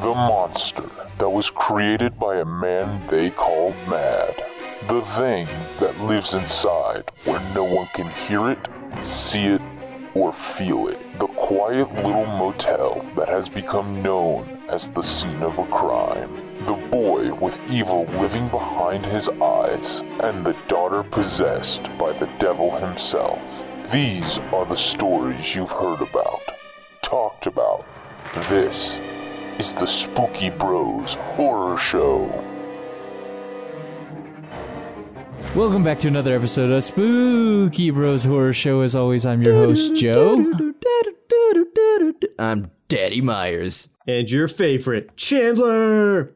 The monster that was created by a man they called mad. The thing that lives inside where no one can hear it, see it, or feel it. The quiet little motel that has become known as the scene of a crime. The boy with evil living behind his eyes, and the daughter possessed by the devil himself. These are the stories you've heard about. This is the Spooky Bros Horror Show. Welcome back to another episode of Spooky Bros Horror Show. As always, I'm your host, Joe. I'm Daddy Myers. And your favorite, Chandler.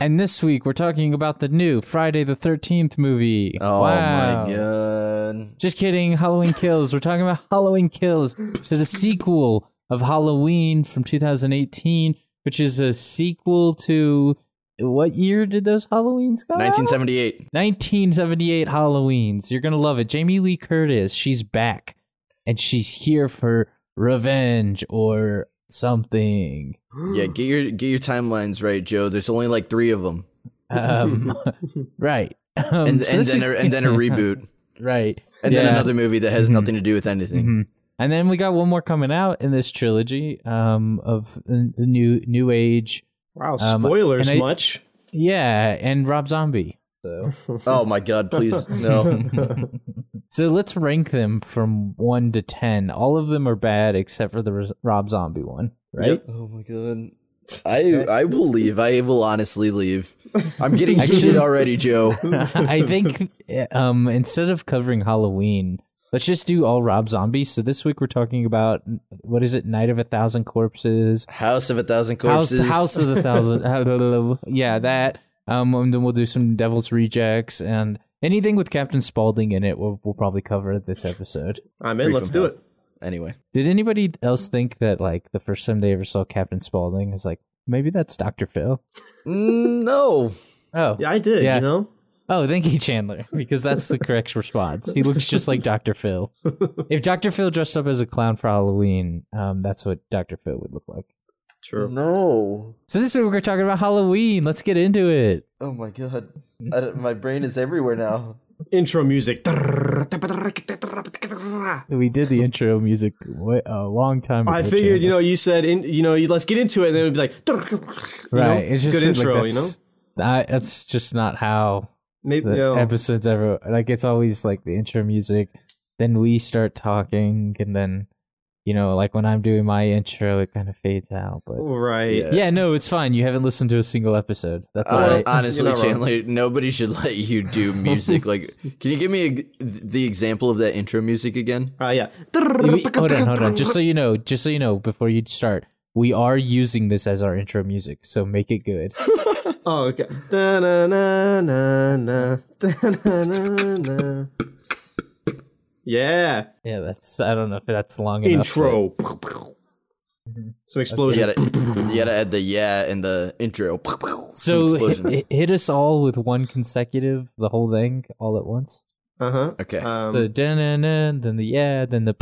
And this week, we're talking about the new Friday the 13th movie. Oh wow. my god. Just kidding. Halloween Kills. We're talking about Halloween Kills to the sequel of Halloween from 2018, which is a sequel to. What year did those Halloweens come out? 1978. 1978 Halloweens. You're gonna love it. Jamie Lee Curtis, she's back, and she's here for revenge or something. Yeah, get your get your timelines right, Joe. There's only like three of them, Um, right. Um, and, so and this then a, and then a reboot, right, and then another movie that has Mhm. nothing to do with anything. Mhm. And then we got one more coming out in this trilogy um, of the the new new age. Wow, Um, spoilers and I- much. Yeah, and Rob Zombie. So, Oh my god, please no. so let's rank them from one to ten. All of them are bad except for the Rob Zombie one, right? Yep. oh my god. I I will leave. I will honestly leave. I'm getting Actually- heated already, Joe. I think um, instead of covering Halloween, let's just do all Rob Zombies. So this week we're talking about what is it? Night of a Thousand Corpses, House of a Thousand Corpses. House of the Thousand. yeah, that. Um, and then we'll do some Devil's Rejects and anything with Captain Spaulding in it. We'll, we'll probably cover this episode. I'm in. Free Let's do hell. it. Anyway, Did anybody else think that like the first time they ever saw Captain Spaulding was like maybe that's Doctor Phil? Mm, no. Oh, Yeah, I did. Yeah. You know. Oh, thank you, Chandler, because that's the correct response. He looks just like Dr. Phil. If Dr. Phil dressed up as a clown for Halloween, um, that's what Dr. Phil would look like. True. No. So this week we're talking about Halloween. Let's get into it. Oh my god. I my brain is everywhere now. Intro music. We did the intro music a long time ago. I figured, you know, you said, in, you know, let's get into it, and then it'd be like, you right? know? it's just good like, intro, you know. I, that's just not how Maybe the you episodes ever. Like it's always like the intro music, then we start talking, and then you know, like when I'm doing my intro, it kind of fades out. But right. Yeah. Yeah, no, it's fine. You haven't listened to a single episode. That's all Hon- right. Honestly, You're wrong. Chandler, nobody should let you do music. like, can you give me a, the example of that intro music again? Uh, yeah. We- hold on, hold on. Just so you know, just so you know, before you start, we are using this as our intro music, so make it good. Oh, okay. Yeah. Yeah, that's. I don't know if that's long enough. Intro. Mm-hmm. Some You explosion. gotta, you gotta add the yeah and the intro. So hit, hit us all with one consecutive, the whole thing, all at once. Uh huh. Okay. Um, so da-na-na, then the yeah, then the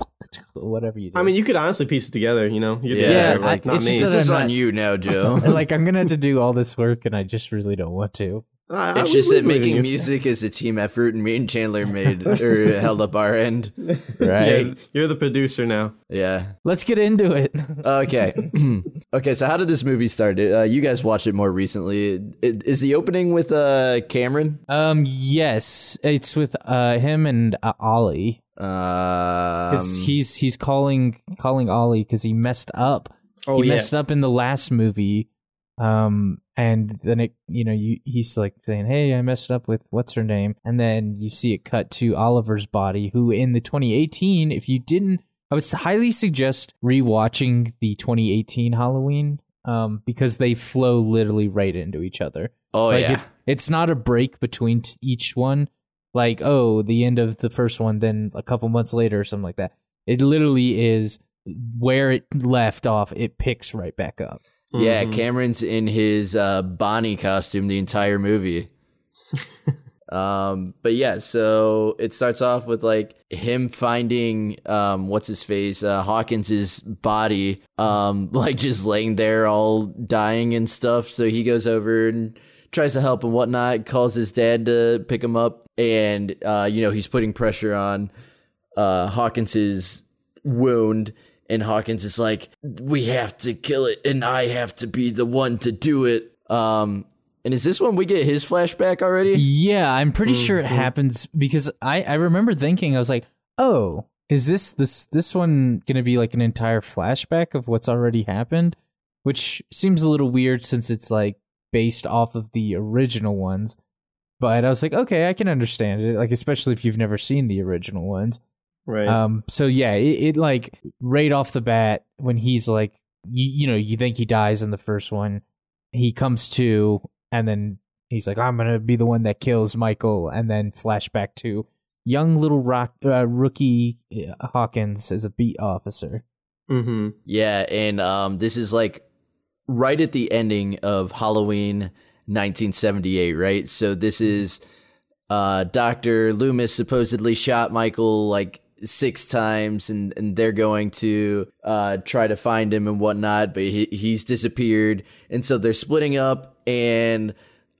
whatever you do. I mean, you could honestly piece it together. You know. You're Yeah, there, I- like not it's me. just this is on not- you now, Joe. like I'm gonna have to do all this work, and I just really don't want to. I- I- It's we- just we that believe making you. music is a team effort, and me and Chandler made or held up our end. Right. Yeah, you're the producer now. Yeah. Let's get into it. Okay. okay. So how did this movie start? Uh, you guys watched it more recently. I- Is the opening with uh, Cameron? Um, yes, it's with uh him and uh, Ollie Um, he's he's calling calling Ollie because he messed up. Oh he yeah. messed up in the last movie. Um, and then it, you know, you he's like saying, "Hey, I messed up with what's her name," and then you see it cut to Oliver's body, who in the 2018, if you didn't, I would highly suggest rewatching the 2018 Halloween. Um, because they flow literally right into each other. oh Like, yeah. it- it's not a break between t- each one. Like, oh, the end of the first one, then a couple months later or something like that. It literally is where it left off. It picks right back up. Yeah, Mhm. Cameron's in his uh, Bonnie costume the entire movie. Um, but yeah, so it starts off with like him finding um, what's his face, uh, Hawkins's body, um, like just laying there, all dying and stuff. So he goes over and tries to help and whatnot. Calls his dad to pick him up, and uh, you know he's putting pressure on uh, Hawkins's wound. And Hawkins is like, "We have to kill it, and I have to be the one to do it." Um, and is this when we get his flashback already? Yeah, I'm pretty sure it Mhm. happens because I I remember thinking I was like, "Oh, is this this this one going to be like an entire flashback of what's already happened?" Which seems a little weird since it's like based off of the original ones. But I was like, "Okay, I can understand it." Like especially if you've never seen the original ones. Right. Um so yeah, it, it like right off the bat when he's like you, you know, you think he dies in the first one, he comes to and then he's like I'm going to be the one that kills Michael and then flashback to young little rock uh, rookie uh, Hawkins as a beat officer. mm-hmm. Yeah, and um, this is like right at the ending of Halloween 1978, right? So this is uh, Dr. Loomis supposedly shot Michael like six times, and, and they're going to uh, try to find him and whatnot, but he, he's disappeared. And so they're splitting up, and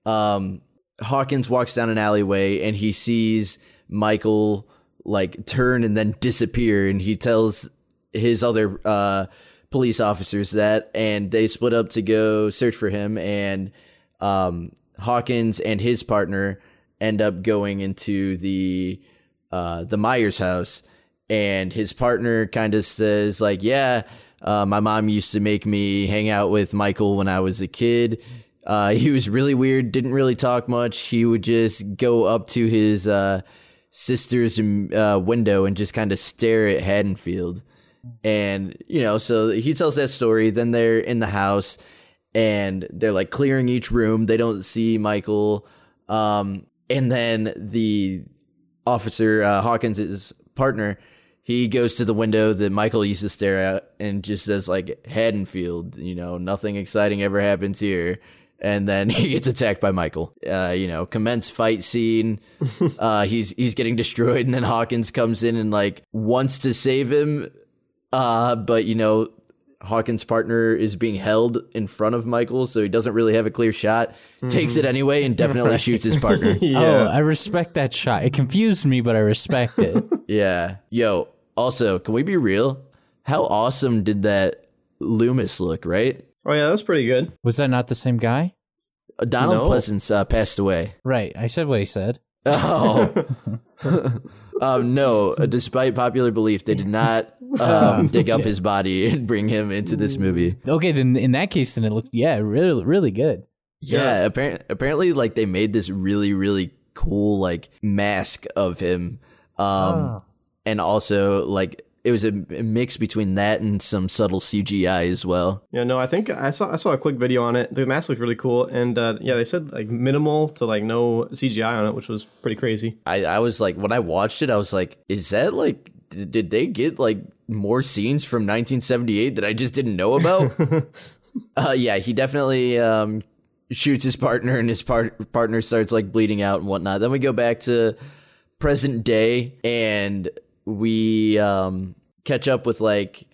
um, Hawkins walks down an alleyway and he sees Michael like turn and then disappear, and he tells his other uh, police officers that, and they split up to go search for him. And um, Hawkins and his partner end up going into the uh, the Myers house, and his partner kind of says like, "Yeah, uh, my mom used to make me hang out with Michael when I was a kid." Uh, he was really weird, didn't really talk much. He would just go up to his uh, sister's uh, window and just kind of stare at Haddonfield. And, you know, so he tells that story. Then they're in the house and they're like clearing each room. They don't see Michael. Um, and then the officer, uh, Hawkins' partner, he goes to the window that Michael used to stare at and just says, like, Haddonfield, you know, nothing exciting ever happens here. And then he gets attacked by Michael. Uh, you know, commence fight scene. uh, he's he's getting destroyed, and then Hawkins comes in and like wants to save him. Uh, but you know, Hawkins' partner is being held in front of Michael, so he doesn't really have a clear shot. Takes it anyway and definitely shoots his partner. yeah. Oh, I respect that shot. It confused me, but I respect it. yeah. Yo, also, can we be real? How awesome did that Loomis look, right? oh yeah, that was pretty good. Was that not the same guy? Uh, Donald No. Pleasence uh, passed away. Right. I said what he said. Oh. um, no, uh, despite popular belief, they did not um, dig up his body and bring him into this movie. Okay, then in that case, then it looked yeah, really, really good. Yeah, apparently, apparently, like they made this really, really cool like mask of him, um, and also like it was a, mix between that and some subtle CGI as well. Yeah, no, I think I saw I saw a quick video on it. The mask looked really cool, and uh, yeah, they said like minimal to like no CGI on it, which was pretty crazy. I, I was like, when I watched it, I was like, is that like, did, did they get like more scenes from 1978 that I just didn't know about? uh, yeah, he definitely um, shoots his partner, and his part- partner starts like bleeding out and whatnot. Then we go back to present day, and we um, catch up with like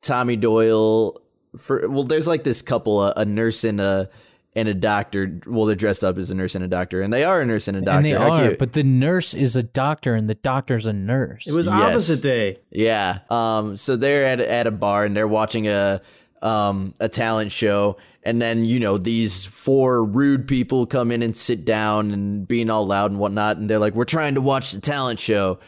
Tommy Doyle. For well, there's like this couple, a, a nurse and a and a doctor. Well, they're dressed up as a nurse and a doctor, and they are a nurse and a doctor. and they How are, cute. but the nurse is a doctor, and the doctor's a nurse. It was Yes. opposite day. Yeah. Um. So they're at at a bar and they're watching a um a talent show, and then you know these four rude people come in and sit down and being all loud and whatnot, and they're like, "We're trying to watch the talent show."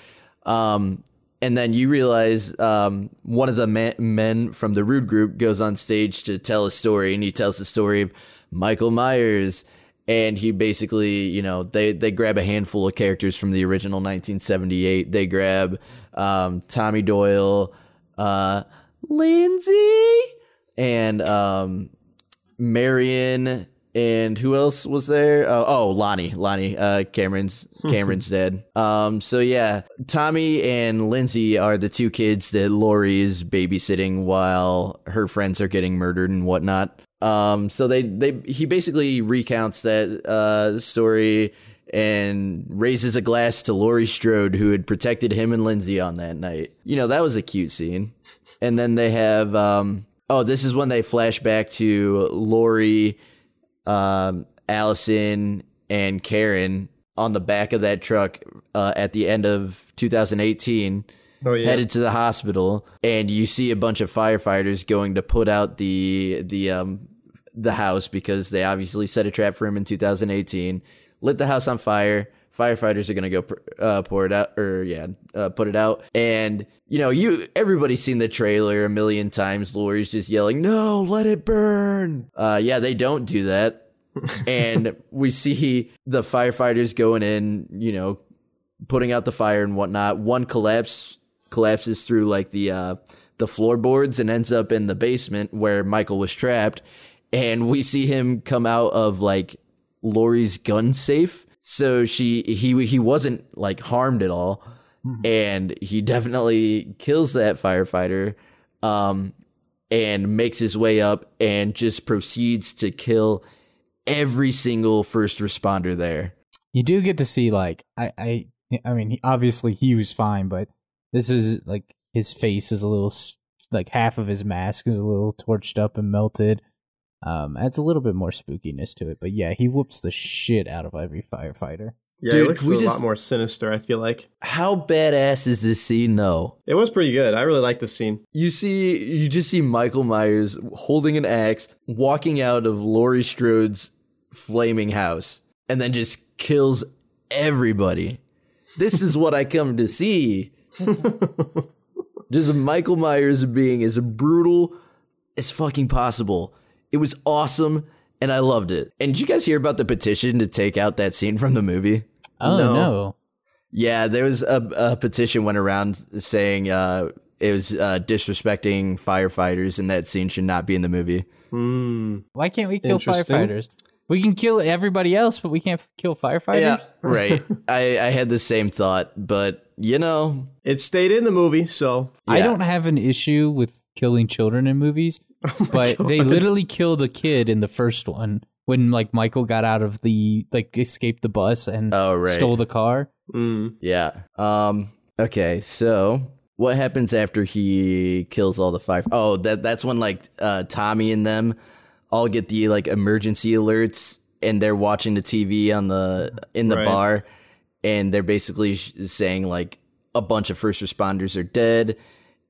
Um. And then you realize um, one of the men from the rude group goes on stage to tell a story, and he tells the story of Michael Myers. And he basically, you know, they, they grab a handful of characters from the original 1978. They grab um, Tommy Doyle, uh, Lindsay, and um, Marion, and who else was there? Uh, oh, Lonnie, Lonnie, uh, Cameron's Cameron's dead. Um, so yeah, Tommy and Lindsay are the two kids that Laurie is babysitting while her friends are getting murdered and whatnot. Um, so they they he basically recounts that uh story and raises a glass to Laurie Strode, who had protected him and Lindsay on that night. You know, that was a cute scene. And then they have, um, oh, this is when they flash back to Laurie, um, Allison, and Karen on the back of that truck uh, at the end of 2018 Oh yeah. headed to the hospital and you see a bunch of firefighters going to put out the the um the house because they obviously set a trap for him in 2018 lit the house on fire firefighters are going to go uh, pour it out or yeah uh, put it out and you know you everybody's seen the trailer a million times Laurie's just yelling no let it burn uh yeah they don't do that and we see the firefighters going in you know putting out the fire and whatnot. One collapse collapses through like the uh, the floorboards and ends up in the basement where Michael was trapped. And we see him come out of like Laurie's gun safe. So she he he wasn't like harmed at all, and he definitely kills that firefighter, um, and makes his way up and just proceeds to kill every single first responder there. You do get to see like I I I mean obviously he was fine, but this is like his face is a little like half of his mask is a little torched up and melted. Um, adds a little bit more spookiness to it, but yeah, he whoops the shit out of every firefighter. yeah, Dude, it looks a just- lot more sinister. I feel like How badass is this scene? No. it was pretty good. I really like this scene. You see, you just see Michael Myers holding an axe, walking out of Laurie Strode's flaming house, and then just kills everybody. This is what I come to see. just Michael Myers being as brutal as fucking possible. It was awesome, and I loved it. And did you guys hear about the petition to take out that scene from the movie? Oh No. no. Yeah, there was a, a petition went around saying uh, it was uh, disrespecting firefighters, and that scene should not be in the movie. Hmm. Why can't we kill firefighters? We can kill everybody else, but we can't f- kill firefighters. Yeah, right. I, I had the same thought, but you know, It stayed in the movie, so I don't have an issue with killing children in movies, but they literally killed a kid in the first one when like Michael got out of the like escaped the bus and oh right, stole the car. mm. yeah. Um. Okay, so what happens after he kills all the fire? Oh, that that's when like uh, Tommy and them all get the like emergency alerts, and they're watching the TV on the in the Right. bar, and they're basically sh- saying like a bunch of first responders are dead,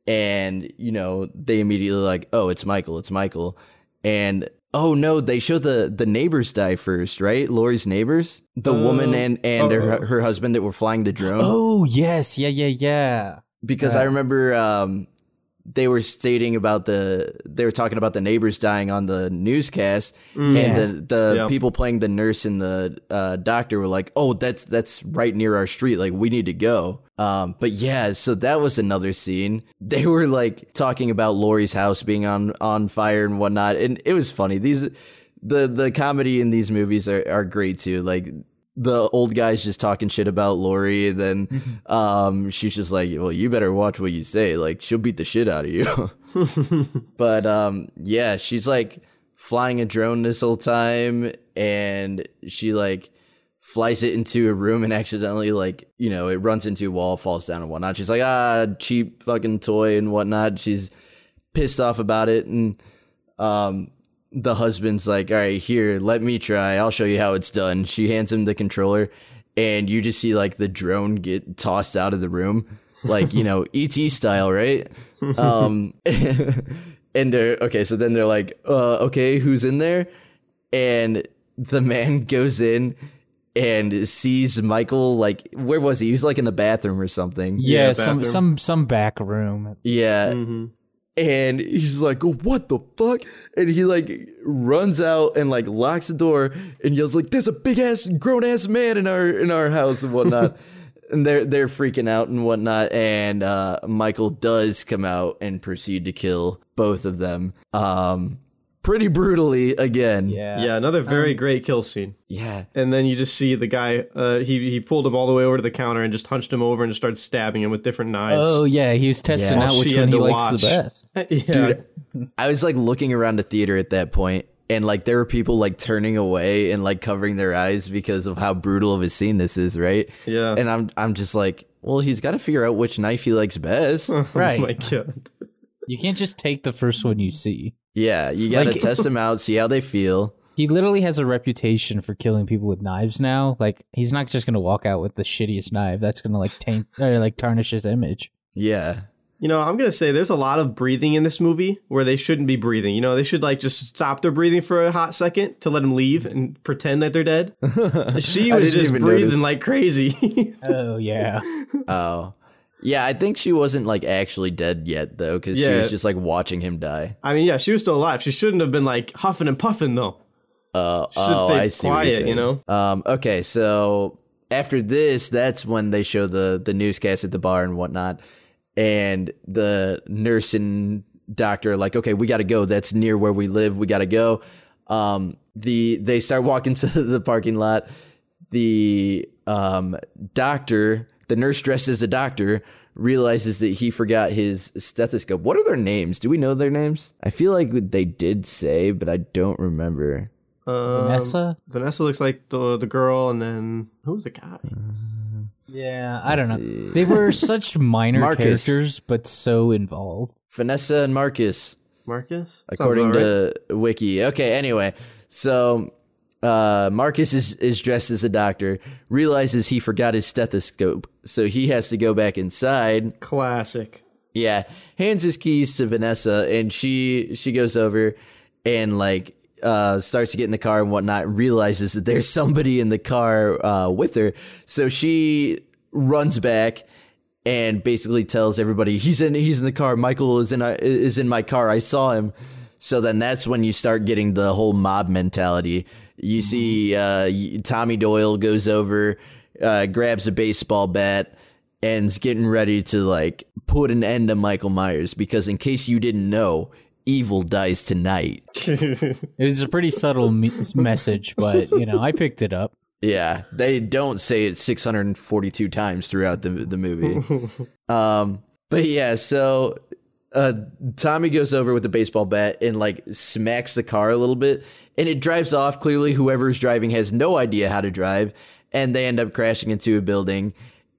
and you know they immediately like, oh, it's Michael, it's Michael, and. Oh no! They show the the neighbors die first, right? Laurie's neighbors, the woman Oh. and and her, her husband that were flying the drone Oh yes, yeah, yeah, yeah. because I remember um, they were stating about the they were talking about the neighbors dying on the newscast, Mm. and the the Yeah. people playing the nurse and the uh, doctor were like, "Oh, that's that's right near our street. Like we need to go." Um, but yeah, so that was another scene. They were like talking about Laurie's house being on on fire and whatnot, and it was funny. These the the comedy in these movies are, are great too. Like the old guy's just talking shit about Laurie, and then um, she's just like, "Well, you better watch what you say. Like, she'll beat the shit out of you." but um, yeah, she's like flying a drone this whole time, and she like flies it into a room and accidentally like you know it runs into a wall, falls down and whatnot. She's like, "Ah, cheap fucking toy and whatnot." She's pissed off about it, and um, the husband's like, "All right, here, let me try. I'll show you how it's done." She hands him the controller, and you just see like the drone get tossed out of the room, like you know ET style, right? um, and they're okay. So then they're like, uh, "Okay, who's in there?" And the man goes in and sees Michael. Like, where was he? He was like in the bathroom or something. Yeah, Yeah, some some some back room. Yeah. hmm And he's like, oh, what the fuck? And he like runs out and like locks the door and yells like, there's a big ass grown ass man in our in our house and whatnot. and they're they're freaking out and whatnot. And uh, Michael does come out and proceed to kill both of them. Um, pretty brutally again. Yeah. Yeah, another very great kill scene. Yeah. And then you just see the guy. Uh, he he pulled him all the way over to the counter and just hunched him over and just started stabbing him with different knives. Oh yeah, he was testing Yeah. out which had one he likes watch. the best. yeah. Dude, I was like looking around the theater at that point and like there were people like turning away and like covering their eyes because of how brutal of a scene this is, right? Yeah. And I'm I'm just like, well, he's got to figure out which knife he likes best. Right. Oh my god. You can't just take the first one you see. Yeah, you got to Like- test them out, see how they feel. He literally has a reputation for killing people with knives now. Like he's not just gonna walk out with the shittiest knife. That's gonna like taint or like tarnish his image. Yeah. You know, I'm gonna say there's a lot of breathing in this movie where they shouldn't be breathing. You know, they should like just stop their breathing for a hot second to let them leave and pretend that they're dead. She was just breathing notice. like crazy. Oh yeah. Oh. Yeah, I think she wasn't like actually dead yet though, because she Yeah. was just like watching him die. I mean, yeah, she was still alive. She shouldn't have been like huffing and puffing though. Uh, should oh, stay I see. what you're quiet, you saying. know. Um, okay, so after this, that's when they show the the newscast at the bar and whatnot, and the nurse and doctor are like, okay, we got to go. That's near where we live. We got to go. Um, the they start walking to the parking lot. The um doctor, the nurse dressed as a doctor, realizes that he forgot his stethoscope. What are their names? Do we know their names? I feel like they did say, but I don't remember. Um, Vanessa? Vanessa looks like the the girl, and then who was the guy? Yeah, I don't know. They were such minor Marcus. characters, but so involved. Vanessa and Marcus, Marcus. According about right. to Wiki. Okay, anyway, so uh, Marcus is, is dressed as a doctor, realizes he forgot his stethoscope, so he has to go back inside. classic. Yeah, hands his keys to Vanessa, and she she goes over and like uh, starts to get in the car and whatnot. Realizes that there's somebody in the car uh, with her, so she runs back and basically tells everybody he's in he's in the car. Michael is in a, is in my car. I saw him. So then that's when you start getting the whole mob mentality. You see uh, Tommy Doyle goes over, uh, grabs a baseball bat, and's getting ready to like put an end to Michael Myers because in case you didn't know, evil dies tonight. It was a pretty subtle me- message, but you know, I picked it up. Yeah, they don't say it 642 times throughout the the movie. um, but yeah, so uh, Tommy goes over with the baseball bat and like smacks the car a little bit, and it drives off. Clearly, whoever's driving has no idea how to drive, and they end up crashing into a building.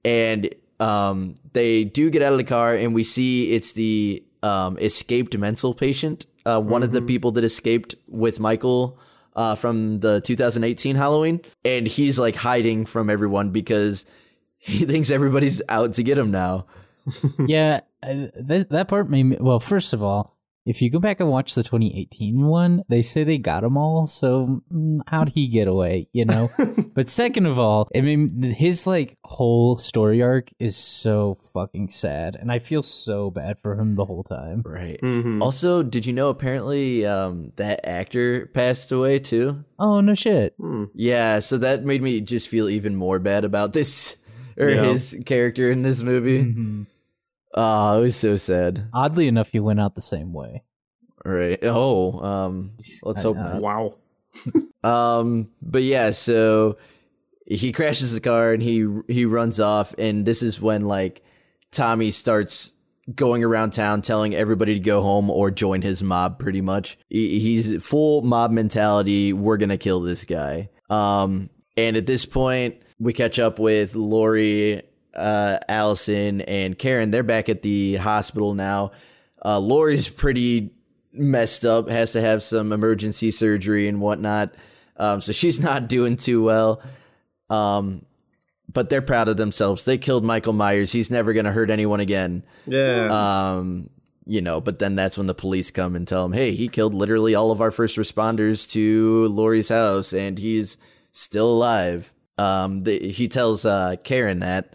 And um, they do get out of the car, and we see it's the um, escaped mental patient, uh, one of the people that escaped with Michael uh, from the 2018 Halloween, and he's like hiding from everyone because he thinks everybody's out to get him now. yeah, uh, that that part made me. Well, first of all, if you go back and watch the 2018 one, they say they got them all. So mm, how'd he get away? You know. but second of all, I mean, his like whole story arc is so fucking sad, and I feel so bad for him the whole time. Right. Mhm. Also, did you know apparently um, that actor passed away too? Oh no shit. Hmm. Yeah, so that made me just feel even more bad about this or Yeah. his character in this movie. Mhm. Oh, it was so sad. Oddly enough, he went out the same way. Right. Oh, um, let's hope I- not. Wow. Um, but yeah, so he crashes the car and he he runs off, and this is when like Tommy starts going around town telling everybody to go home or join his mob. Pretty much, He- he's full mob mentality. We're gonna kill this guy. Um, and at this point, we catch up with Laurie, uh, Allison, and Karen. They're back at the hospital now. Uh, Laurie's pretty messed up, has to have some emergency surgery and whatnot. Um, so she's not doing too well. Um, but they're proud of themselves. They killed Michael Myers. He's never going to hurt anyone again. Yeah. Um, you know, but then that's when the police come and tell him, hey, he killed literally all of our first responders to Laurie's house and he's still alive. Um, the, he tells uh, Karen that.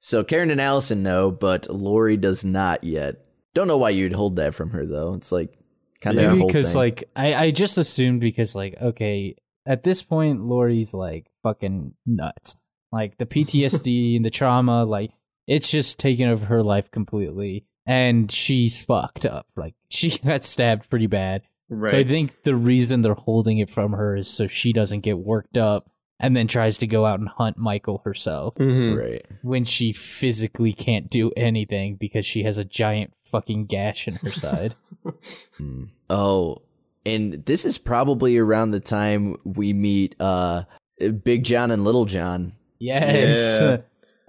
So Karen and Allison know, but Laurie does not yet. Don't know why you'd hold that from her though. It's like kind of Yeah. a Maybe whole because like I, I just assumed because like okay at this point Laurie's like fucking nuts like the PTSD and the trauma like it's just taken over her life completely and she's fucked up like she got stabbed pretty bad right. so I think the reason they're holding it from her is so she doesn't get worked up and then tries to go out and hunt Michael herself Mhm. right. when she physically can't do anything because she has a giant fucking gash in her side. Oh, and this is probably around the time we meet uh, Big John and Little John. Yes. Yeah.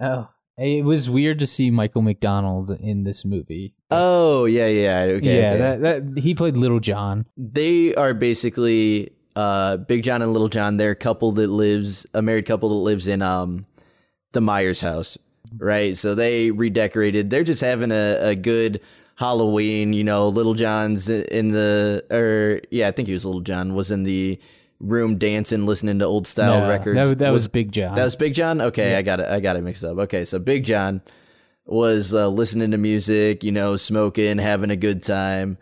oh, it was weird to see Michael McDonald in this movie. Oh yeah, yeah, okay. yeah, okay. That, that he played Little John. they are basically uh, Big John and Little John. They're a couple that lives a married couple that lives in um the Myers house, right? So they redecorated. They're just having a, a good Halloween. You know, Little John's in the or yeah, I think he was Little John was in the room dancing, listening to old style No, records. That, that was, Big John. That was Big John. Okay, I got it. I got it mixed up. Okay, so Big John was uh, listening to music, you know, smoking, having a good time.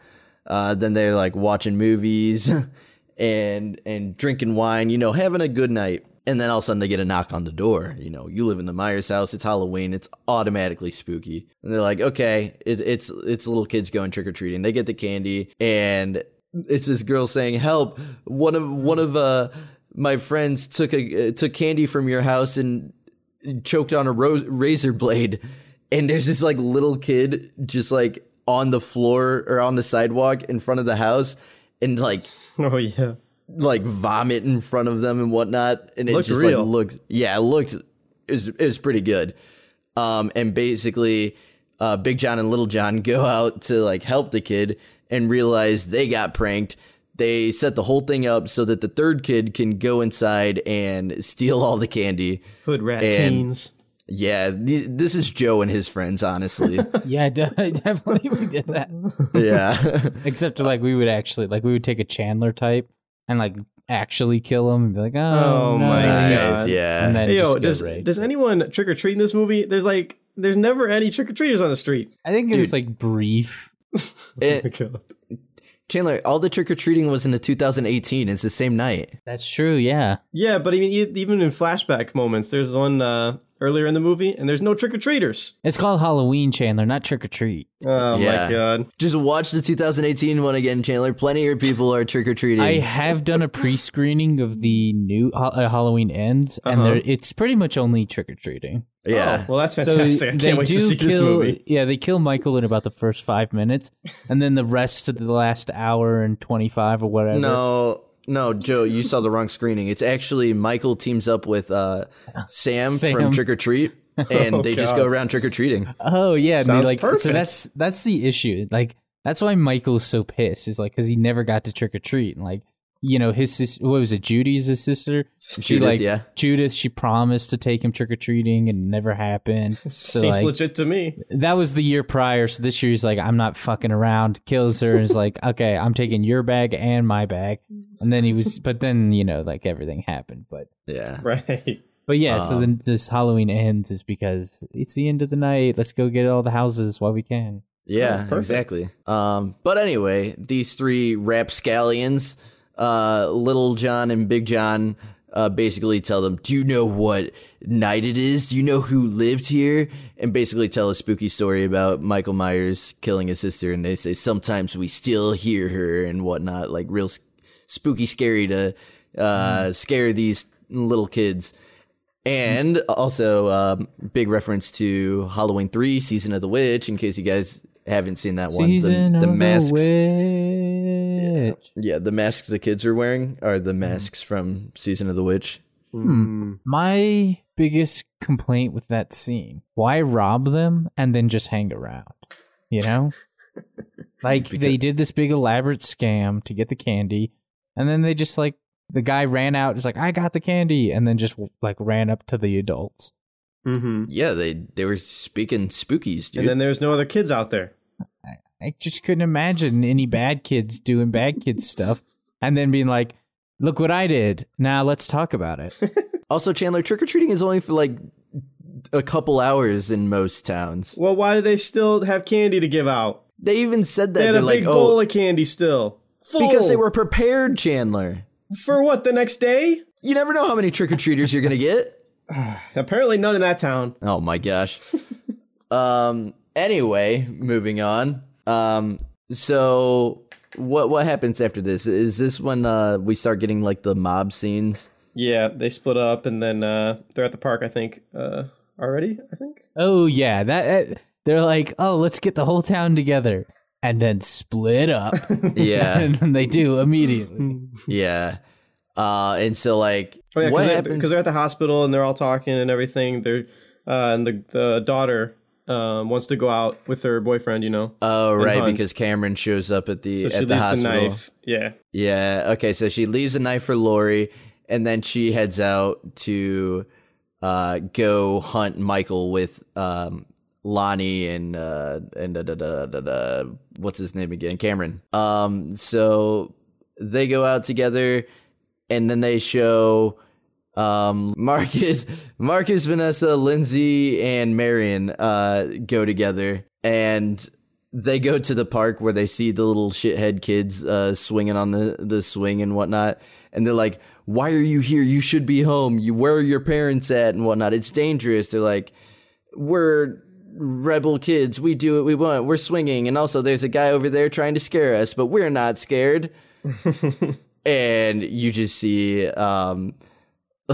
Uh, then they're like watching movies and and drinking wine, you know, having a good night. And then all of a sudden they get a knock on the door. You know, you live in the Myers house. It's Halloween. It's automatically spooky. And they're like, okay, it, it's it's little kids going trick or treating. They get the candy, and it's this girl saying, "Help! One of one of uh my friends took a uh, took candy from your house and choked on a ro- razor blade." And there's this like little kid just like on the floor or on the sidewalk in front of the house, and like Oh yeah. like vomit in front of them and whatnot, and it Looked just real. like looked yeah, it looked it was, it was pretty good. Um, and basically, uh, Big John and Little John go out to like help the kid and realize they got pranked. They set the whole thing up so that the third kid can go inside and steal all the candy. Hood rat And- teens. Yeah, th- this is Joe and his friends, honestly. yeah, de- definitely we did that. yeah. Except like we would actually like we would take a Chandler type and like actually kill him and be like, oh, Oh no, my he's- God. Yeah. And then Hey, yo, does right. does anyone trick or treat in this movie? There's like there's never any trick or treaters on the street. I think it was like brief. It- Chandler, all the trick or treating was in the 2018. It's the same night. That's true. Yeah. Yeah, but I mean, even in flashback moments, there's one uh, earlier in the movie, and there's no trick or treaters. It's called Halloween, Chandler, not trick or treat. Oh Yeah. my god! Just watch the 2018 one again, Chandler. Plenty of people are trick or treating. I have done a pre-screening of the new ha- uh, Halloween ends, and Uh-huh. there it's pretty much only trick or treating. yeah. Oh, well, that's fantastic. I can't wait to see this movie. yeah, they kill Michael in about the first five minutes, and then the rest of the last hour and twenty-five or whatever. No, no, Joe, you saw the wrong screening. It's actually Michael teams up with uh, Sam, Sam. from Trick or Treat, and Oh, they just go around trick or treating. Oh yeah, Sounds like so that's that's the issue. Like that's why Michael's so pissed. Is like because he never got to trick or treat, and like you know his sis- what was it? Judy's his sister. She Judith, like yeah. Judith. She promised to take him trick or treating, and it never happened. So Seems like legit to me. that was the year prior. So this year he's like, I'm not fucking around. Kills her and is like, okay, I'm taking your bag and my bag. And then he was, but then you know like everything happened. But Yeah. Right. but yeah, so Um, then this Halloween ends is because it's the end of the night. Let's go get all the houses while we can. Yeah, Oh, exactly. Um, but anyway, these three rapscallions, uh, Little John and Big John, uh, basically tell them, "Do you know what night it is? Do you know who lived here?" And basically tell a spooky story about Michael Myers killing his sister. And they say sometimes we still hear her and whatnot, like real spooky, scary to uh, scare these little kids. And also, um, big reference to Halloween 3, Season of the Witch, in case you guys haven't seen that Season one. The, the masks. the witch. Yeah, the masks the kids are wearing are the masks from Season of the Witch. Hmm. My biggest complaint with that scene: why rob them and then just hang around? You know, like they did this big elaborate scam to get the candy, and then they just like the guy ran out, just like I got the candy, and then just like ran up to the adults. hmm Yeah, they they were speaking spookies, dude. And then there's no other kids out there. I just couldn't imagine any bad kids doing bad kids stuff, and then being like, "Look what I did! Now let's talk about it." also, Chandler, trick or treating is only for like a couple hours in most towns. Well, why do they still have candy to give out? They even said that They had they're a big like, bowl oh, of candy still. Full. because they were prepared, Chandler. for what the next day? You never know how many trick or treaters you're gonna get. Apparently, none in that town. Oh my gosh. um. Anyway, moving on. Um. So what what happens after this? Is this when uh we start getting like the mob scenes? Yeah, they split up, and then uh, they're at the park. I think uh, already. I think. Oh yeah, that, that they're like, oh, let's get the whole town together. and then split up. Yeah, and they do immediately. yeah. Uh, and so like, Oh yeah, what because happens? they're, at the hospital and they're all talking and everything. They're uh, and the the daughter um, wants to go out with her boyfriend. You know, oh, right, hunt. because Cameron shows up at the so she at the the hospital. knife. Yeah, Yeah. Okay. So she leaves a knife for Laurie, and then she heads out to uh, go hunt Michael with um, Lonnie and uh, and da, da, da, da, da, what's his name again? Cameron. Um. So they go out together, and then they show um Marcus, Marcus, Vanessa, Lindsay, and Marion uh go together, and they go to the park where they see the little shithead kids uh, swinging on the, the swing and whatnot. And they're like, why are you here? You should be home. You Where are your parents at and whatnot? It's dangerous. They're like, we're rebel kids. We do what we want. We're swinging. And also, there's a guy over there trying to scare us, but we're not scared. and you just see um,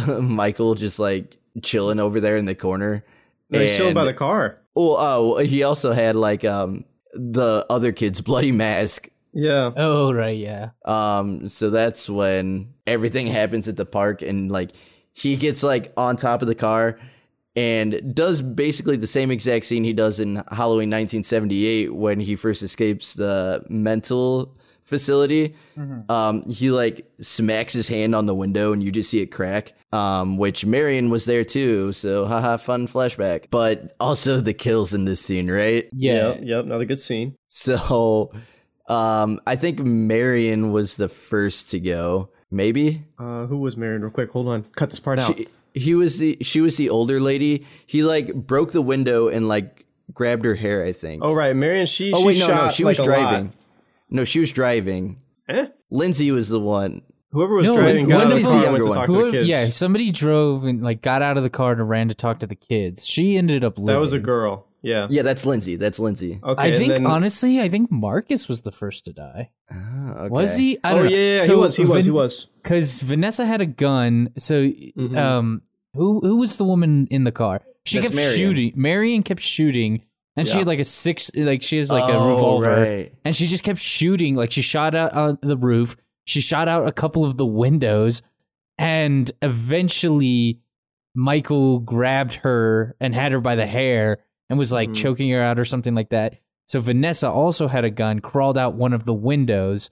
Michael just like chilling over there in the corner. they're chilling by the car. Oh, oh, he also had like um the other kid's bloody mask. Yeah, Oh right, yeah. Um, so that's when everything happens at the park, and like he gets like on top of the car and does basically the same exact scene he does in Halloween 1978 when he first escapes the mental facility. Um, he like smacks his hand on the window, and you just see it crack. Um, which Marion was there too, so haha, fun flashback. But also the kills in this scene, right? Yeah. yep, yep. Another good scene. So, um, I think Marion was the first to go. Maybe Uh, who was Marion? Real quick, hold on. Cut this part out. she, he was the she was the older lady. He like broke the window and like grabbed her hair. I think. oh right, Marion. She. Oh she wait, no, shot, no, she like, was driving. lot. Driving. No, she was driving. Eh? Lindsay was the one. Whoever was No, driving one got out of of the the car and younger went to one. talk to the kids. yeah, somebody drove and like got out of the car and ran to talk to the kids. She ended up living. that was a girl. Yeah. Yeah, that's Lindsay. That's Lindsay. Okay. I think then- honestly, I think Marcus was the first to die. Ah, okay. Was he? I Oh don't yeah, know. yeah, yeah, he was. He was. He was. Because Vanessa had a gun. So, Mhm. um, who who was the woman in the car? She That's kept Marion. shooting. Marion kept shooting, and she had like a six. Like she has like a Oh, revolver, right. and she just kept shooting. Like she shot out on the roof. She shot out a couple of the windows, and eventually, Michael grabbed her and had her by the hair and was like Mhm. choking her out or something like that. So Vanessa also had a gun, crawled out one of the windows,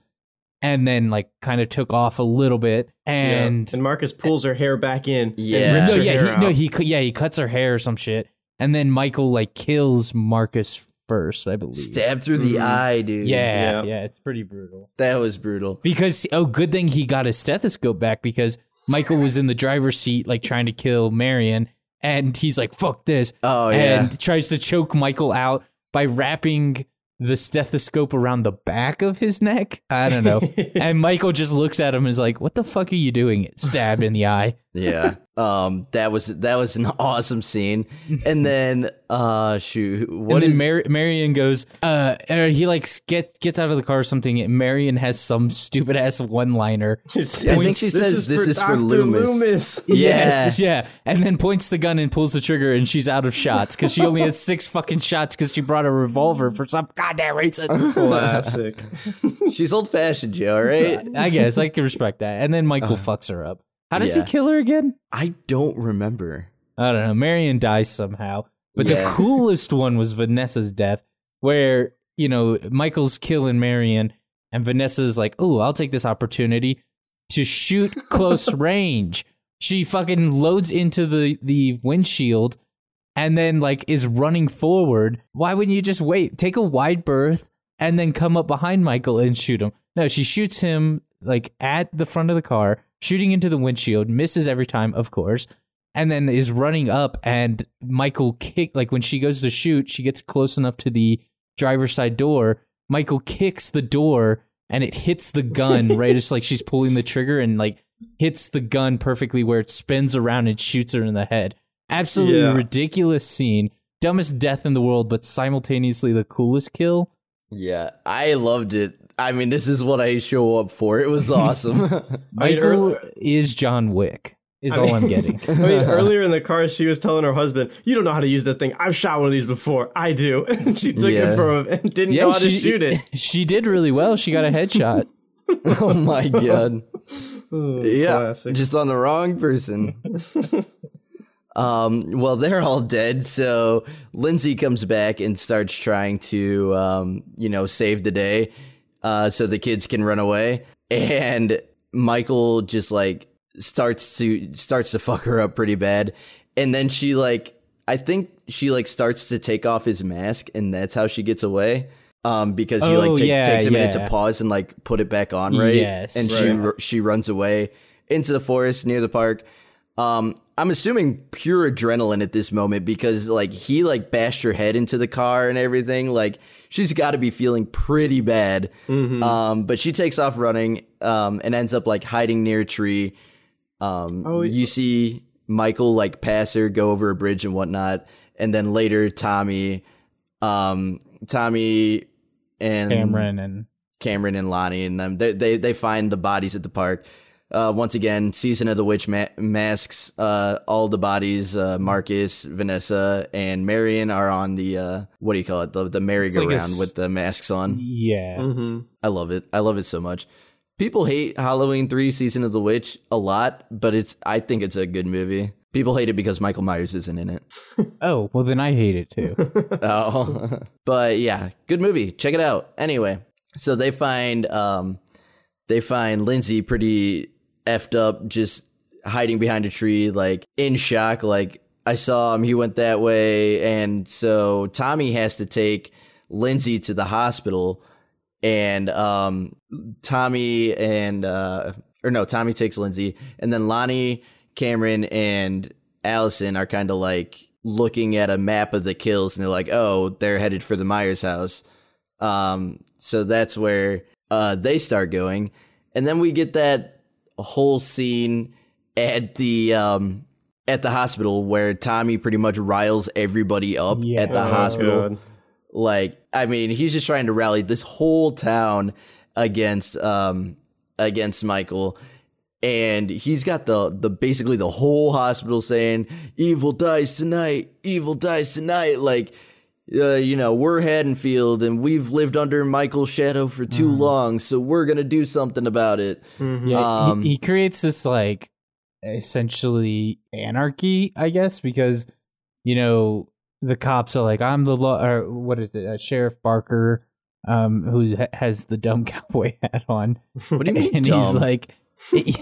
and then like kind of took off a little bit. And yeah. and Marcus pulls her hair back in. Yeah. rips no, yeah, he, no, he yeah he cuts her hair or some shit, and then Michael like kills Marcus first, I believe. Stabbed through the Mhm. eye, dude. Yeah, Yeah. yeah, it's pretty brutal. that was brutal. Because oh, good thing he got his stethoscope back because Michael was in the driver's seat like trying to kill Marion, and he's like fuck this, Oh yeah. and tries to choke Michael out by wrapping the stethoscope around the back of his neck. I don't know. and Michael just looks at him and is like, "What the fuck are you doing?" Stabbed in the eye. yeah. Um, that was that was an awesome scene. And then, uh, shoot, what and then is- Mar- Marion goes, uh, or he like gets gets out of the car or something. And Marion has some stupid ass one liner. She's- I think she says this is for Dr. Loomis. Loomis. Yes, yeah, and then points the gun and pulls the trigger, and she's out of shots because she only has six fucking shots because she brought a revolver for some goddamn reason. Classic. she's old fashioned, Joe. Right? I guess I can respect that. And then Michael fucks her up. How does yeah. he kill her again? I don't remember. I don't know. Marion dies somehow. But the coolest one was Vanessa's death, where, you know, Michael's killing Marion, and Vanessa's like, oh, I'll take this opportunity to shoot close range. She fucking loads into the, the windshield and then, like, is running forward. Why wouldn't you just wait? Take a wide berth and then come up behind Michael and shoot him. No, she shoots him, like, at the front of the car, shooting into the windshield, misses every time, of course and then is running up and Michael kick like when she goes to shoot, she gets close enough to the driver's side door. Michael kicks the door and it hits the gun right it's like she's pulling the trigger and like hits the gun perfectly where it spins around and shoots her in the head. Absolutely Yeah. ridiculous scene. Dumbest death in the world, but simultaneously the coolest kill. Yeah, I loved it. I mean, this is what I show up for. It was awesome. I mean, Michael earlier- is John Wick. is all I'm getting. I mean, earlier in the car, she was telling her husband, "You don't know how to use that thing. I've shot one of these before. I do." And she took Yeah. it from him and didn't know how to shoot it. She did really well. She got a headshot. oh my god. yeah, classic. just on the wrong person. um, well, they're all dead. So Lindsay comes back and starts trying to, um, you know, save the day, uh, so the kids can run away. And Michael just like starts to starts to fuck her up pretty bad. And then she like, I think she like starts to take off his mask, and that's how she gets away. Um, because he Oh, like take, yeah, takes a minute to pause and like put it back on, right? Yes. and she Right. r- she runs away into the forest near the park. Um, I'm assuming pure adrenaline at this moment because like he like bashed her head into the car and everything. Like she's got to be feeling pretty bad. Um, but she takes off running um, and ends up like hiding near a tree. Um, Oh, you see Michael like pass her, go over a bridge and whatnot, and then later Tommy, um, Tommy and Cameron and Cameron and Lonnie and them. They they, they find the bodies at the park. Uh, once again, season of the witch ma- masks. Uh, all the bodies, uh, Marcus, Vanessa, and Marion are on the uh, what do you call it? The the merry-go-round like a s- with the masks on. yeah. hmm I love it. I love it so much. People hate Halloween three, season of the witch a lot, but it's I think it's a good movie. People hate it because Michael Myers isn't in it. Oh well, then I hate it too. Oh, but yeah, good movie. Check it out. Anyway, so they find um, they find Lindsay pretty effed up, just hiding behind a tree, like in shock. Like I saw him, he went that way, and so Tommy has to take Lindsay to the hospital, and um, Tommy and uh, or no, Tommy takes Lindsay, and then Lonnie, Cameron, and Allison are kind of like looking at a map of the kills, and they're like, "Oh, they're headed for the Myers house." Um, so that's where uh, they start going, and then we get that whole scene at the um, at the hospital where Tommy pretty much riles everybody up Yeah. at the Oh, hospital. God. Like, I mean, he's just trying to rally this whole town against um against Michael. And he's got the the basically the whole hospital saying, Evil dies tonight, evil dies tonight. Like uh, you know, we're Haddonfield and we've lived under Michael's shadow for too long, so we're gonna do something about it. Yeah, Um, he, he creates this like essentially anarchy, I guess, because you know the cops are like, "I'm the law," or what is it, uh, Sheriff Barker, um, who ha- has the dumb cowboy hat on, What do you mean? and dumb? he's like,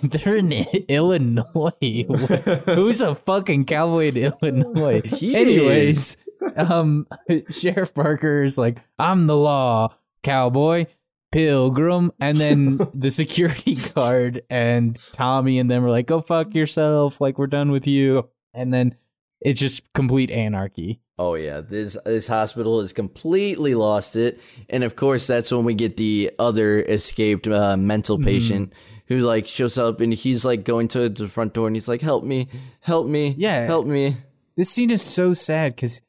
"They're in Illinois. Who's a fucking cowboy in Illinois?" He Anyways, um, Sheriff Barker is like, "I'm the law, cowboy." Pilgrim, and then the security guard and Tommy and them are like, "Go fuck yourself! Like we're done with you." And then it's just complete anarchy. Oh yeah, this this hospital has completely lost it, and of course that's when we get the other escaped uh, mental Mm-hmm. patient who like shows up and he's like going to the front door and he's like, "Help me, help me, Yeah. help me." This scene is so sad because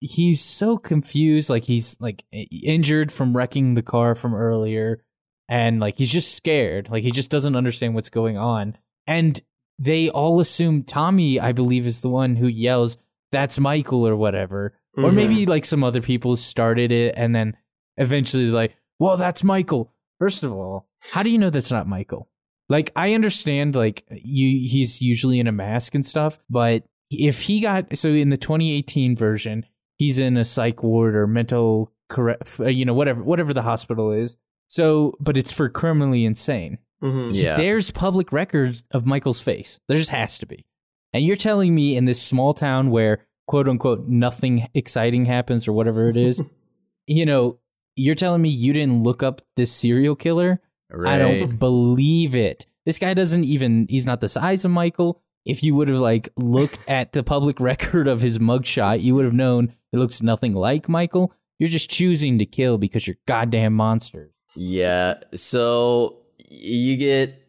he's so confused. Like he's like injured from wrecking the car from earlier, and like he's just scared. Like he just doesn't understand what's going on. And they all assume Tommy, I believe, is the one who yells, "That's Michael" or whatever. Or Mhm. maybe like some other people started it, and then eventually like, "Well, that's Michael." First of all, how do you know that's not Michael? Like I understand like you he's usually in a mask and stuff, but if he got so in the 2018 version, he's in a psych ward or mental correct you know whatever whatever the hospital is. So, but it's for criminally insane. Mhm. Yeah, There's public records of Michael's face. There just has to be. And you're telling me in this small town where quote unquote nothing exciting happens or whatever it is, you know, you're telling me you didn't look up this serial killer? right. I don't believe it. This guy doesn't even he's not the size of Michael. If you would have like looked at the public record of his mugshot, you would have known it looks nothing like Michael. You're just choosing to kill because you're goddamn monsters. Yeah. So you get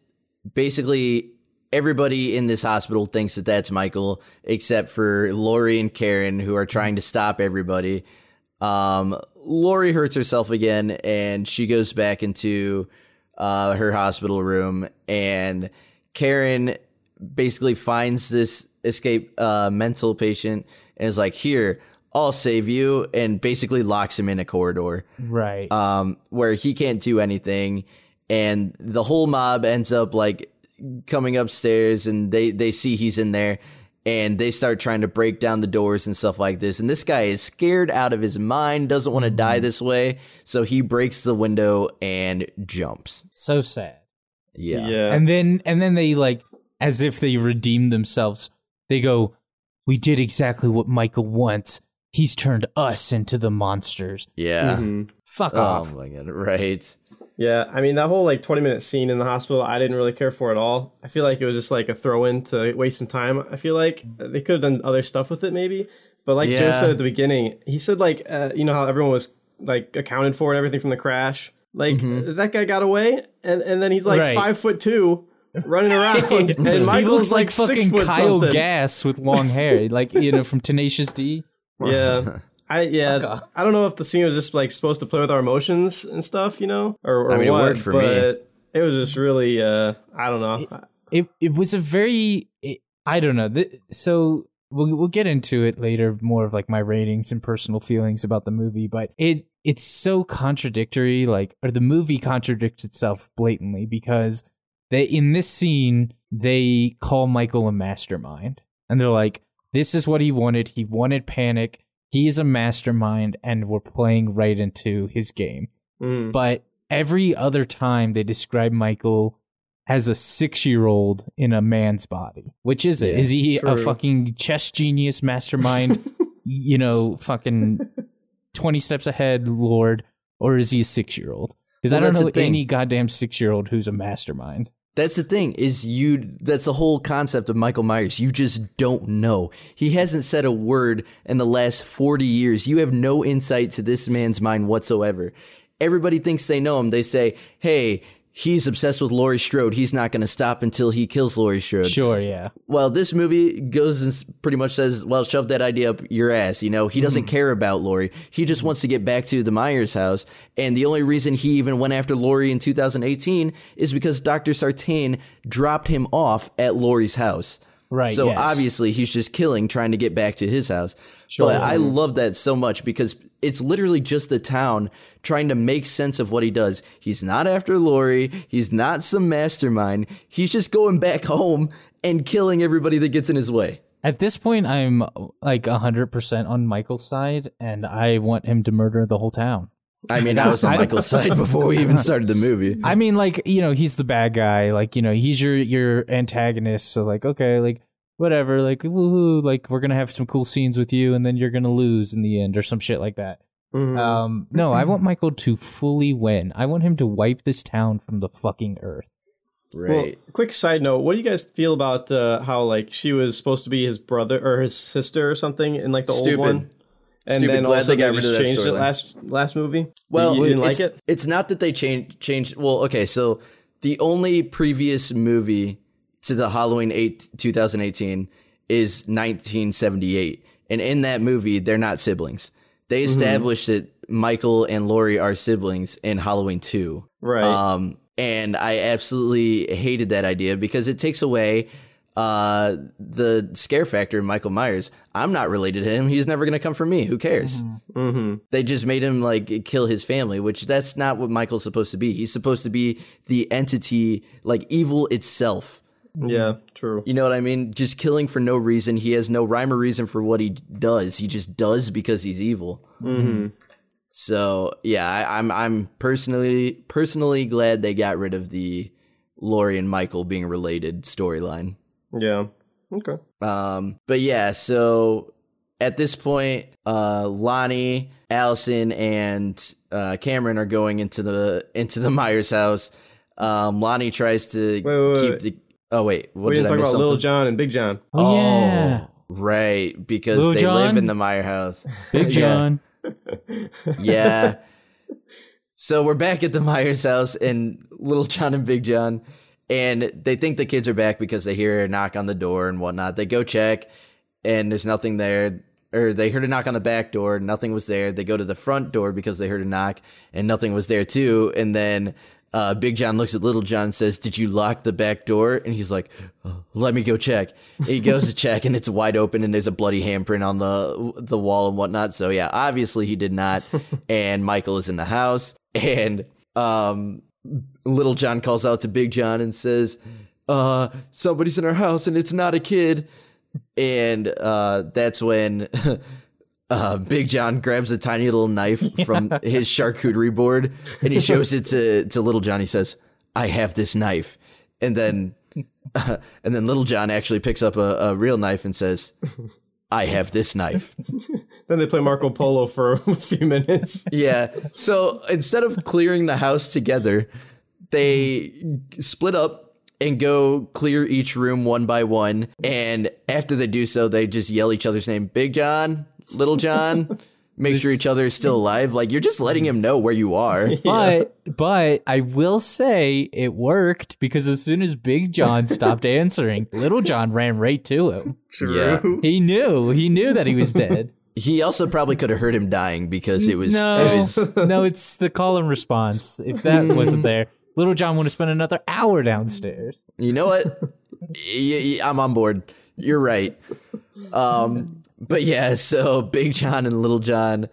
basically everybody in this hospital thinks that that's Michael, except for Laurie and Karen, who are trying to stop everybody. Um, Laurie hurts herself again, and she goes back into uh, her hospital room, and Karen basically finds this escape uh, mental patient and is like, "Here, I'll save you," and basically locks him in a corridor Right. um, where he can't do anything, and the whole mob ends up like coming upstairs, and they they see he's in there, and they start trying to break down the doors and stuff like this. And this guy is scared out of his mind, doesn't want to die this way, so he breaks the window and jumps. so sad. Yeah, Yeah. And then and then they like as if they redeemed themselves. They go, "We did exactly what Michael wants. He's turned us into the monsters. yeah. Mhm. Fuck Oh off." my god! Right. Yeah, I mean that whole like twenty minute scene in the hospital, I didn't really care for at all. I feel like it was just like a throw in to waste some time. I feel like they could have done other stuff with it maybe, but like Joe said at the beginning, he said like uh, you know how everyone was like accounted for and everything from the crash. Like that guy got away, and and then he's like Right. five foot two, running around, and he looks like, six fucking Kyle something. Gass with long hair, like you know from Tenacious D. Yeah. I yeah, I don't know if the scene was just like supposed to play with our emotions and stuff, you know, or, or I mean, it what, worked for me. but It was just really, uh, I don't know. it it was a very it, I don't know. Th- so we'll we'll get into it later, more of like my ratings and personal feelings about the movie, but it it's so contradictory. Like, or the movie contradicts itself blatantly because they in this scene they call Michael a mastermind, and they're like, "This is what he wanted. He wanted panic. He is a mastermind, and we're playing right into his game." Mm. but every other time they describe Michael as a six year old in a man's body. Which is it? Yeah, Is he a fucking chess genius mastermind, you know, fucking 20 steps ahead, Lord, or is he a six year old? Because Well, I don't know any goddamn six year old who's a mastermind. That's the thing is you that's the whole concept of Michael Myers. You just don't know. He hasn't said a word in the last 40 years. You have no insight to this man's mind whatsoever. Everybody thinks they know him. They say, "Hey, he's obsessed with Laurie Strode. He's not going to stop until he kills Laurie Strode." Sure, yeah. Well, this movie goes and pretty much says, "Well, shove that idea up your ass." You know, he mm-hmm. doesn't care about Laurie. He just wants to get back to the Myers house, and the only reason he even went after Laurie in 2018 is because Doctor Sartain dropped him off at Laurie's house. Right, So yes. obviously he's just killing, trying to get back to his house. Sure. But I love that so much because it's literally just the town trying to make sense of what he does. He's not after Laurie. He's not some mastermind. He's just going back home and killing everybody that gets in his way. At this point, I'm like 100% on Michael's side, and I want him to murder the whole town. I mean, I was on Michael's side before we even started the movie. I mean, like you know, he's the bad guy. Like you know, he's your your antagonist. So like, okay, like whatever. Like woohoo! Like we're gonna have some cool scenes with you, and then you're gonna lose in the end, or some shit like that. Mhm. Um, no, I want Michael to fully win. I want him to wipe this town from the fucking earth. Well, quick side note: What do you guys feel about uh, how like she was supposed to be his brother or his sister or something in like the Stupid. old one, and Stupid. then Glad also they got they just changed it last last movie? Well, you, you didn't it's, like it? It's not that they changed changed. Well, okay, so the only previous movie to the Halloween eight 2018 is 1978, and in that movie, they're not siblings. They Mm-hmm. established that Michael and Laurie are siblings in Halloween two. Right. Um, and I absolutely hated that idea because it takes away uh the scare factor in Michael Myers. I'm not related to him. He's never going to come for me. Who cares? mm-hmm. They just made him like kill his family, which that's not what Michael's supposed to be. He's supposed to be the entity, like evil itself. Yeah, true. You know what I mean? Just killing for no reason. He has no rhyme or reason for what he does. He just does because he's evil. hmm So yeah, I, I'm I'm personally personally glad they got rid of the Laurie and Michael being related storyline. Yeah. Okay. Um, but yeah, so at this point, uh, Lonnie, Allison, and uh, Cameron are going into the into the Myers house. Um, Lonnie tries to Wait, wait, keep wait. the. Oh wait, what we did didn't I talk miss about Little? John and Big John. Oh, yeah, oh, right, because Lil they Jon? live in the Meyer house. Big Yeah. John. yeah. So we're back at the Myers house and Little John and Big John, and they think the kids are back because they hear a knock on the door and whatnot. They go check, and there's nothing there. Or they heard a knock on the back door, nothing was there. They go to the front door because they heard a knock, and nothing was there too. And then uh, Big John looks at Little John and says, Did you lock the back door? And he's like, "Oh, Let me go check. And he goes to check and it's wide open and there's a bloody handprint on the the wall and whatnot. So yeah, obviously he did not. and Michael is in the house. And um, Little John calls out to Big John and says, uh, somebody's in our house and it's not a kid. And uh, that's when uh, Big John grabs a tiny little knife from his charcuterie board and he shows it to, to Little John. He says, I have this knife. And then and then Little John actually picks up a, a real knife and says, I have this knife. Then they play Marco Polo for a few minutes. Yeah. So instead of clearing the house together, they split up and go clear each room one by one. And after they do so, they just yell each other's name Big John, Little John. Make sure each other is still alive. Like you're just letting him know where you are. But but I will say it worked because as soon as Big John stopped answering, Little John ran right to him. True. Yeah. He knew. He knew that he was dead. He also probably could have heard him dying because it was, no, it was no, it's the call and response. If that wasn't there, Little John would have spent another hour downstairs. You know what? I'm on board. You're right. Um, but yeah, so Big John and Little John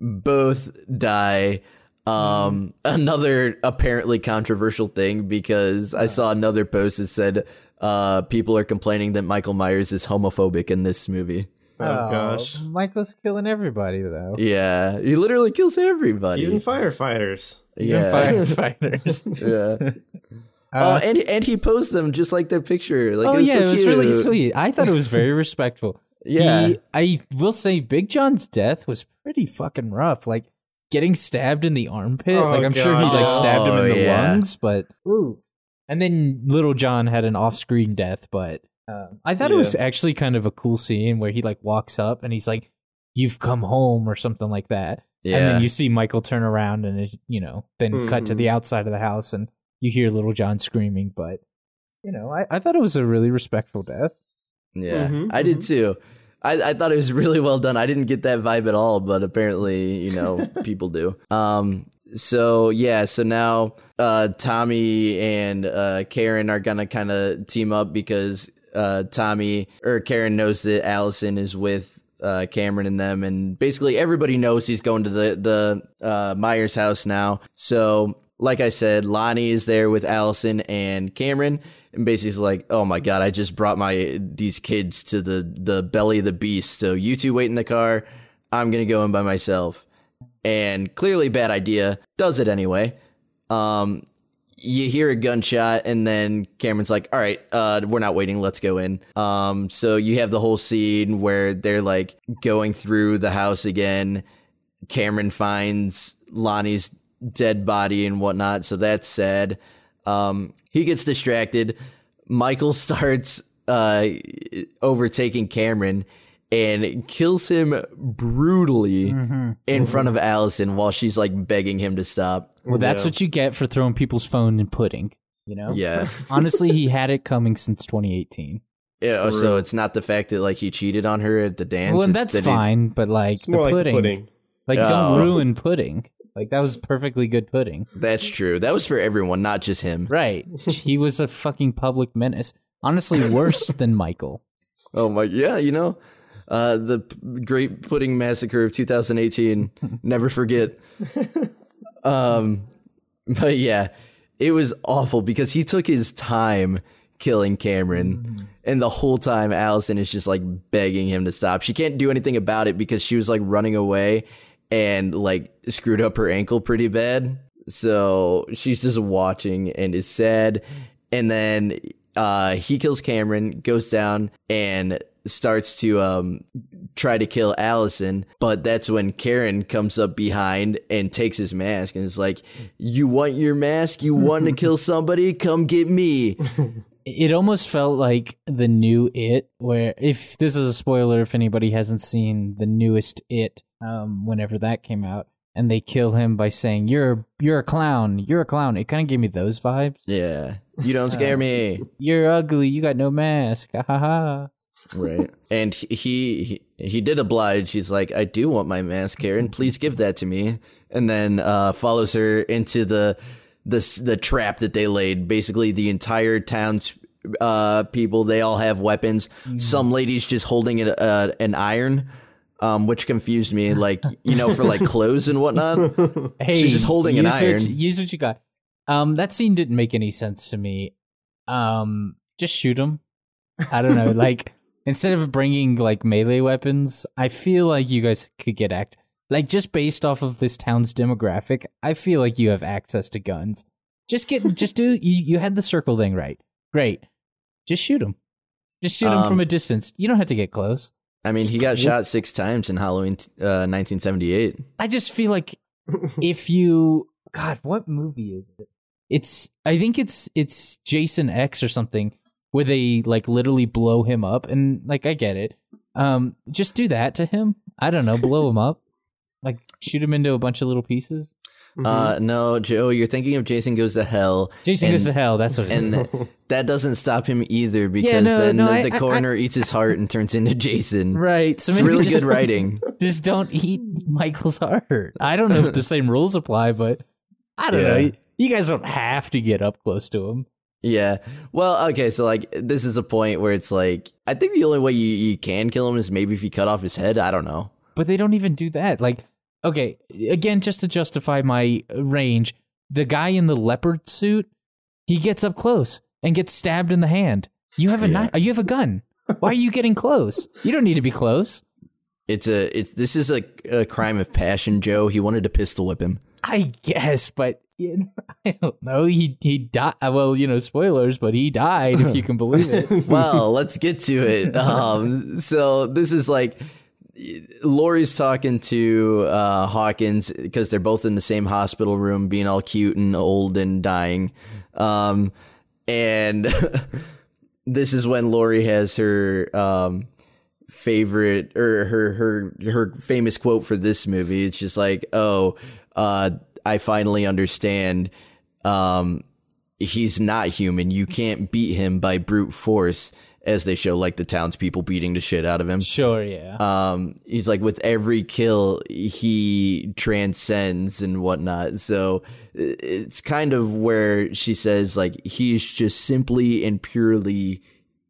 both die. Um, another apparently controversial thing because I saw another post that said uh, people are complaining that Michael Myers is homophobic in this movie. Oh, gosh. Michael's killing everybody though. Yeah, he literally kills everybody. Even firefighters. yeah, Firefighters. yeah. oh, and and he posed them just like their picture. Like oh it was yeah, so it was really sweet. I thought it was very respectful. Yeah. He- I will say Big John's death was pretty fucking rough. Like getting stabbed in the armpit. Oh, like I'm sure he like stabbed him in Oh, the yeah. lungs, but ooh. And then Little John had an off-screen death, but um, I thought it was actually kind of a cool scene where he like walks up and he's like, "You've come home" or something like that. Yeah. And then you see Michael turn around and it, you know, then cut to the outside of the house and you hear Little John screaming. But you know, I, I thought it was a really respectful death. Yeah, Mhm, I did too. I, I thought it was really well done. I didn't get that vibe at all, but apparently, you know, people do. Um, so yeah, so now uh, Tommy and uh, Karen are gonna kind of team up because uh, Tommy or Karen knows that Allison is with uh, Cameron and them, and basically everybody knows he's going to the the uh, Myers house now. So, like I said, Lonnie is there with Allison and Cameron, and basically like, "Oh my god, I just brought my these kids to the the belly of the beast. So you two wait in the car. I'm gonna go in by myself." And clearly, bad idea. Does it anyway. Um, you hear a gunshot and then Cameron's like, "All right, uh, we're not waiting. Let's go in." Um, so you have the whole scene where they're like going through the house again. Cameron finds Lonnie's dead body and whatnot, so that's sad. Um, he gets distracted. Michael starts uh, overtaking Cameron and kills him brutally in front of Allison while she's like begging him to stop. Well, that's Yeah. what you get for throwing people's phone in pudding. You know. Yeah. Honestly, he had it coming since 2018. Yeah, oh, so it's not the fact that like he cheated on her at the dance. well, it's that's that he- fine, but like It's the more like pudding, the pudding. like Oh. don't ruin pudding. Like that was perfectly good pudding. that's true. That was for everyone, not just him. Right. he was a fucking public menace. Honestly, worse than Michael. Oh my, yeah, you know, uh, the p- Great Pudding Massacre of 2018. never forget. Um, but yeah, it was awful because he took his time killing Cameron, and the whole time Allison is just like begging him to stop. She can't do anything about it because she was like running away and like screwed up her ankle pretty bad. So she's just watching and is sad. And then uh, he kills Cameron, goes down and starts to um, try to kill Allison. But that's when Karen comes up behind and takes his mask and is like, You want your mask? You want to kill somebody? Come get me. It almost felt like the new It, where if this is a spoiler, if anybody hasn't seen the newest It, um, whenever that came out, and they kill him by saying "You're you're a clown, you're a clown." It kind of gave me those vibes. Yeah. You don't scare me. You're ugly. You got no mask. Ha ha ha. Right. And he, he he did oblige. He's like, I do want my mask, Karen. Please give that to me. And then uh, follows her into the the the trap that they laid. Basically, the entire town's uh, people they all have weapons. Some ladies just holding an, uh, an iron. Um, which confused me, like you know, for like clothes and whatnot. Hey, She's just holding an use what- iron. use what you got. Um, that scene didn't make any sense to me. Um, just shoot him. I don't know. like instead of bringing like melee weapons, I feel like you guys could get act. Like just based off of this town's demographic, I feel like you have access to guns. Just get, just do. You, you had the circle thing right. Great. Just shoot him. Just shoot him Um, from a distance. You don't have to get close. I mean, he got shot six times in Halloween uh, 1978. I just feel like if you God, what movie is it? It's I think it's it's Jason X or something where they like literally blow him up and like I get it. Um just do that to him. I don't know, blow him up. Like shoot him into a bunch of little pieces. Uh, no, Joe, you're thinking of Jason Goes to Hell. Jason and, goes to hell, that's what it is. And that doesn't stop him either because no, then no, the, I- the I- coroner eats his heart and turns into Jason. Right. So It's really just, good writing. Just don't eat Michael's heart. I don't know if the same rules apply, but I don't Yeah. know. You guys don't have to get up close to him. Yeah. Well, okay, so like this is a point where it's like I think the only way you, you can kill him is maybe if you cut off his head. I don't know. but they don't even do that. Like, okay, again, just to justify my range, the guy in the leopard suit, he gets up close and gets stabbed in the hand. You have a Yeah. knife. You have a gun. Why are you getting close? You don't need to be close. It's a it's this is a, a crime of passion, Joe. He wanted to pistol whip him. I guess, but you know, I don't know. He he died. Well, you know, spoilers, but he died. If you can believe it. well, let's get to it. Um, so this is like Laurie's talking to uh, Hawkins because they're both in the same hospital room, being all cute and old and dying. Um, and this is when Lori has her um, favorite or her her her famous quote for this movie. It's just like, "Oh, uh, I finally understand." Um, he's not human. You can't beat him by brute force, as they show like the townspeople beating the shit out of him. Sure, yeah. Um, he's like with every kill, he transcends and whatnot. So it's kind of where she says like he's just simply and purely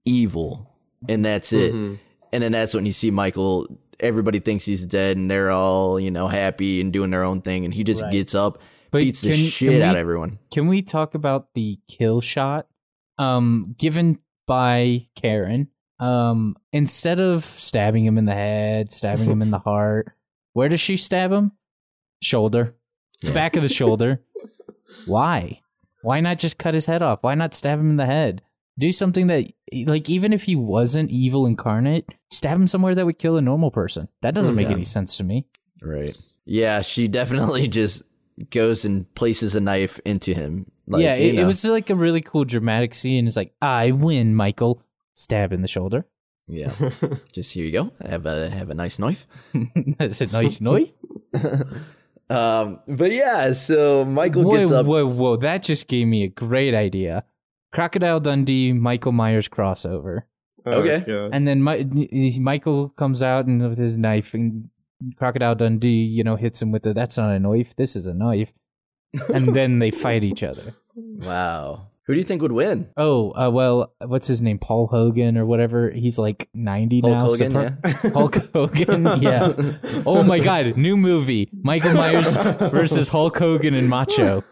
evil, and that's it. And then that's when you see Michael. Everybody thinks he's dead, and they're all you know happy and doing their own thing, and he just Right. gets up, But beats the shit can out of everyone. Can we talk about the kill shot um given by Karen? Um instead of stabbing him in the head, stabbing him in the heart, where does she stab him? Shoulder. Yeah. Back of the shoulder. Why? Why not just cut his head off? Why not stab him in the head? Do something that like even if he wasn't evil incarnate, stab him somewhere that would kill a normal person. That doesn't make Yeah. any sense to me. Right. Yeah, she definitely just goes and places a knife into him. Like, yeah, you it, it was like a really cool dramatic scene. It's like, I win, Michael. Stab in the shoulder. Yeah, just here you go. Have a have a nice knife. That's a nice knife. Um, but yeah, so Michael gets Whoa, up. whoa, whoa. That just gave me a great idea. Crocodile Dundee, Michael Myers crossover. Okay. Yeah. And then my, Michael comes out and with his knife, and Crocodile Dundee, you know, hits him with the, that's not a knife, this is a knife. And then they fight each other. Wow, who do you think would win? Oh, uh, well, what's his name? Paul Hogan or whatever. He's like 90 Hulk now. Hogan, Suppo- yeah. Hulk Hogan, yeah. Oh my God, new movie: Michael Myers versus Hulk Hogan and Macho.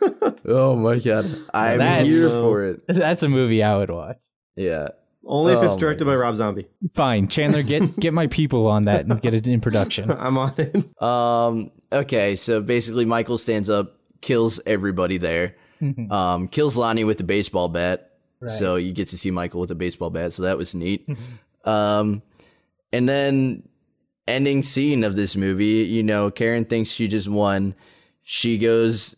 Oh my god, I'm That's- here for it. That's a movie I would watch. Yeah. Only if Oh it's directed by Rob Zombie. Fine, Chandler, get get my people on that and get it in production. I'm on it. Um. Okay. So basically, Michael stands up, kills everybody there. Um. Kills Lonnie with the baseball bat. So you get to see Michael with a baseball bat. So that was neat. um. And then ending scene of this movie. You know, Karen thinks she just won. She goes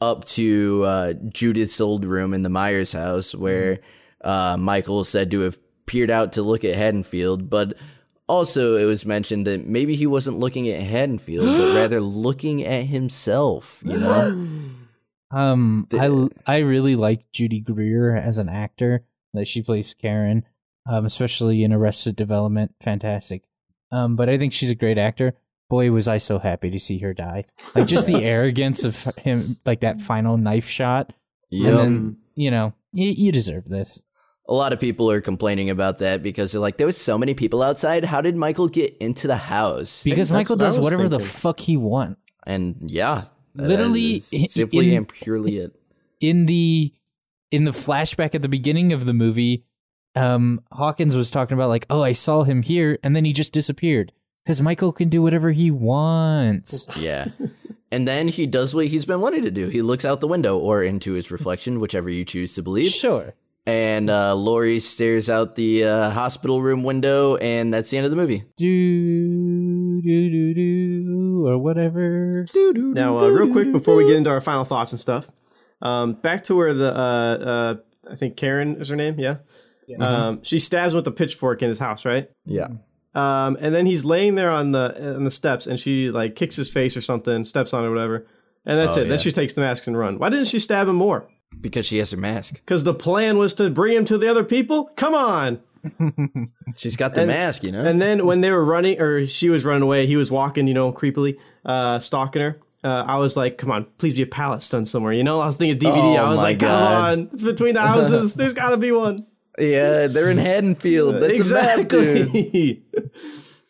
up to uh, Judith's old room in the Myers house where uh, Michael is said to have peered out to look at Haddonfield, but also it was mentioned that maybe he wasn't looking at Haddonfield, but rather looking at himself. You know, Um, I I really like Judy Greer as an actor that she plays Karen, um, especially in Arrested Development. Fantastic. Um, but I think she's a great actor. Boy, was I so happy to see her die! Like just the arrogance of him, like that final knife shot then, you know, you, you deserve this. A lot of people are complaining about that because they're like, there was so many people outside. How did Michael get into the house? Because Michael what does was whatever the fuck he wants. And yeah, Literally, simply in- and purely it. in the in the flashback at the beginning of the movie, um, Hawkins was talking about like, oh, I saw him here, and then he just disappeared because Michael can do whatever he wants. Yeah. And then he does what he's been wanting to do. He looks out the window or into his reflection, whichever you choose to believe. Sure. And uh, Laurie stares out the uh, hospital room window, and that's the end of the movie. Do do do do or whatever. Do, do, Now, uh, real quick before we get into our final thoughts and stuff, um, back to where the uh, uh, I think Karen is her name. Yeah. Um, she stabs him with a pitchfork in his house, right? Yeah. Um, and then he's laying there on the on the steps, and she like kicks his face or something, steps on it or whatever, and that's Oh, it. yeah. Then she takes the mask and run. Why didn't she stab him more? Because she has her mask. Because the plan was to bring him to the other people. Come on! She's got the And- mask, you know? And then when they were running, or she was running away, he was walking, you know, creepily, uh, stalking her. Uh, I was like, come on, please be a pallet stunt somewhere. You know, I was thinking DBD. Oh I was like, come on, it's between the houses. There's got to be one. yeah, they're in Haddonfield. That's a map, exactly.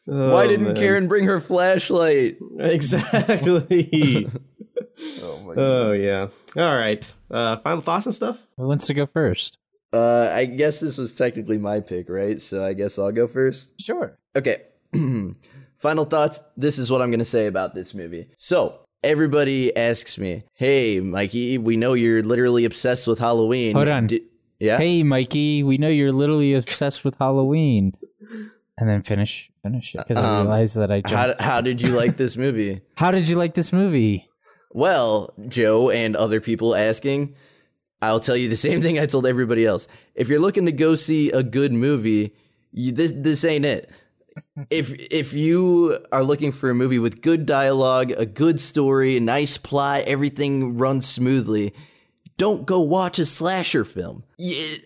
Why Oh, didn't man. Karen bring her flashlight? Exactly. Oh yeah. All right. Uh, final thoughts and stuff. Who wants to go first? Uh, I guess this was technically my pick, right? So I guess I'll go first. Sure. Okay. Final thoughts. This is what I'm going to say about this movie. So, everybody asks me, Hey, Mikey, we know you're literally obsessed with Halloween. Hold on. Di- yeah? Hey, Mikey, we know you're literally obsessed with Halloween. And then finish finish it because I Um, realized that I jumped. How, how did you like this movie? How did you like this movie? Well, Joe and other people asking, I'll tell you the same thing I told everybody else. If you're looking to go see a good movie, you, this this ain't it. If if you are looking for a movie with good dialogue, a good story, a nice plot, everything runs smoothly, don't go watch a slasher film.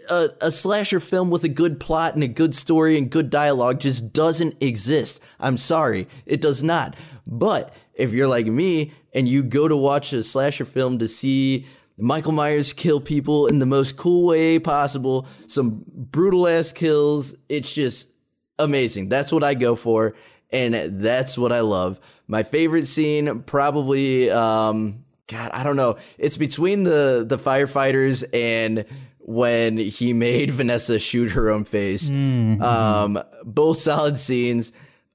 A, a slasher film with a good plot and a good story and good dialogue just doesn't exist. I'm sorry, it does not. But if you're like me and you go to watch a slasher film to see Michael Myers kill people in the most cool way possible, some brutal ass kills, it's just amazing. That's what I go for, and that's what I love. My favorite scene, probably, um, God, I don't know. It's between the the firefighters and when he made Vanessa shoot her own face. Um, both solid scenes.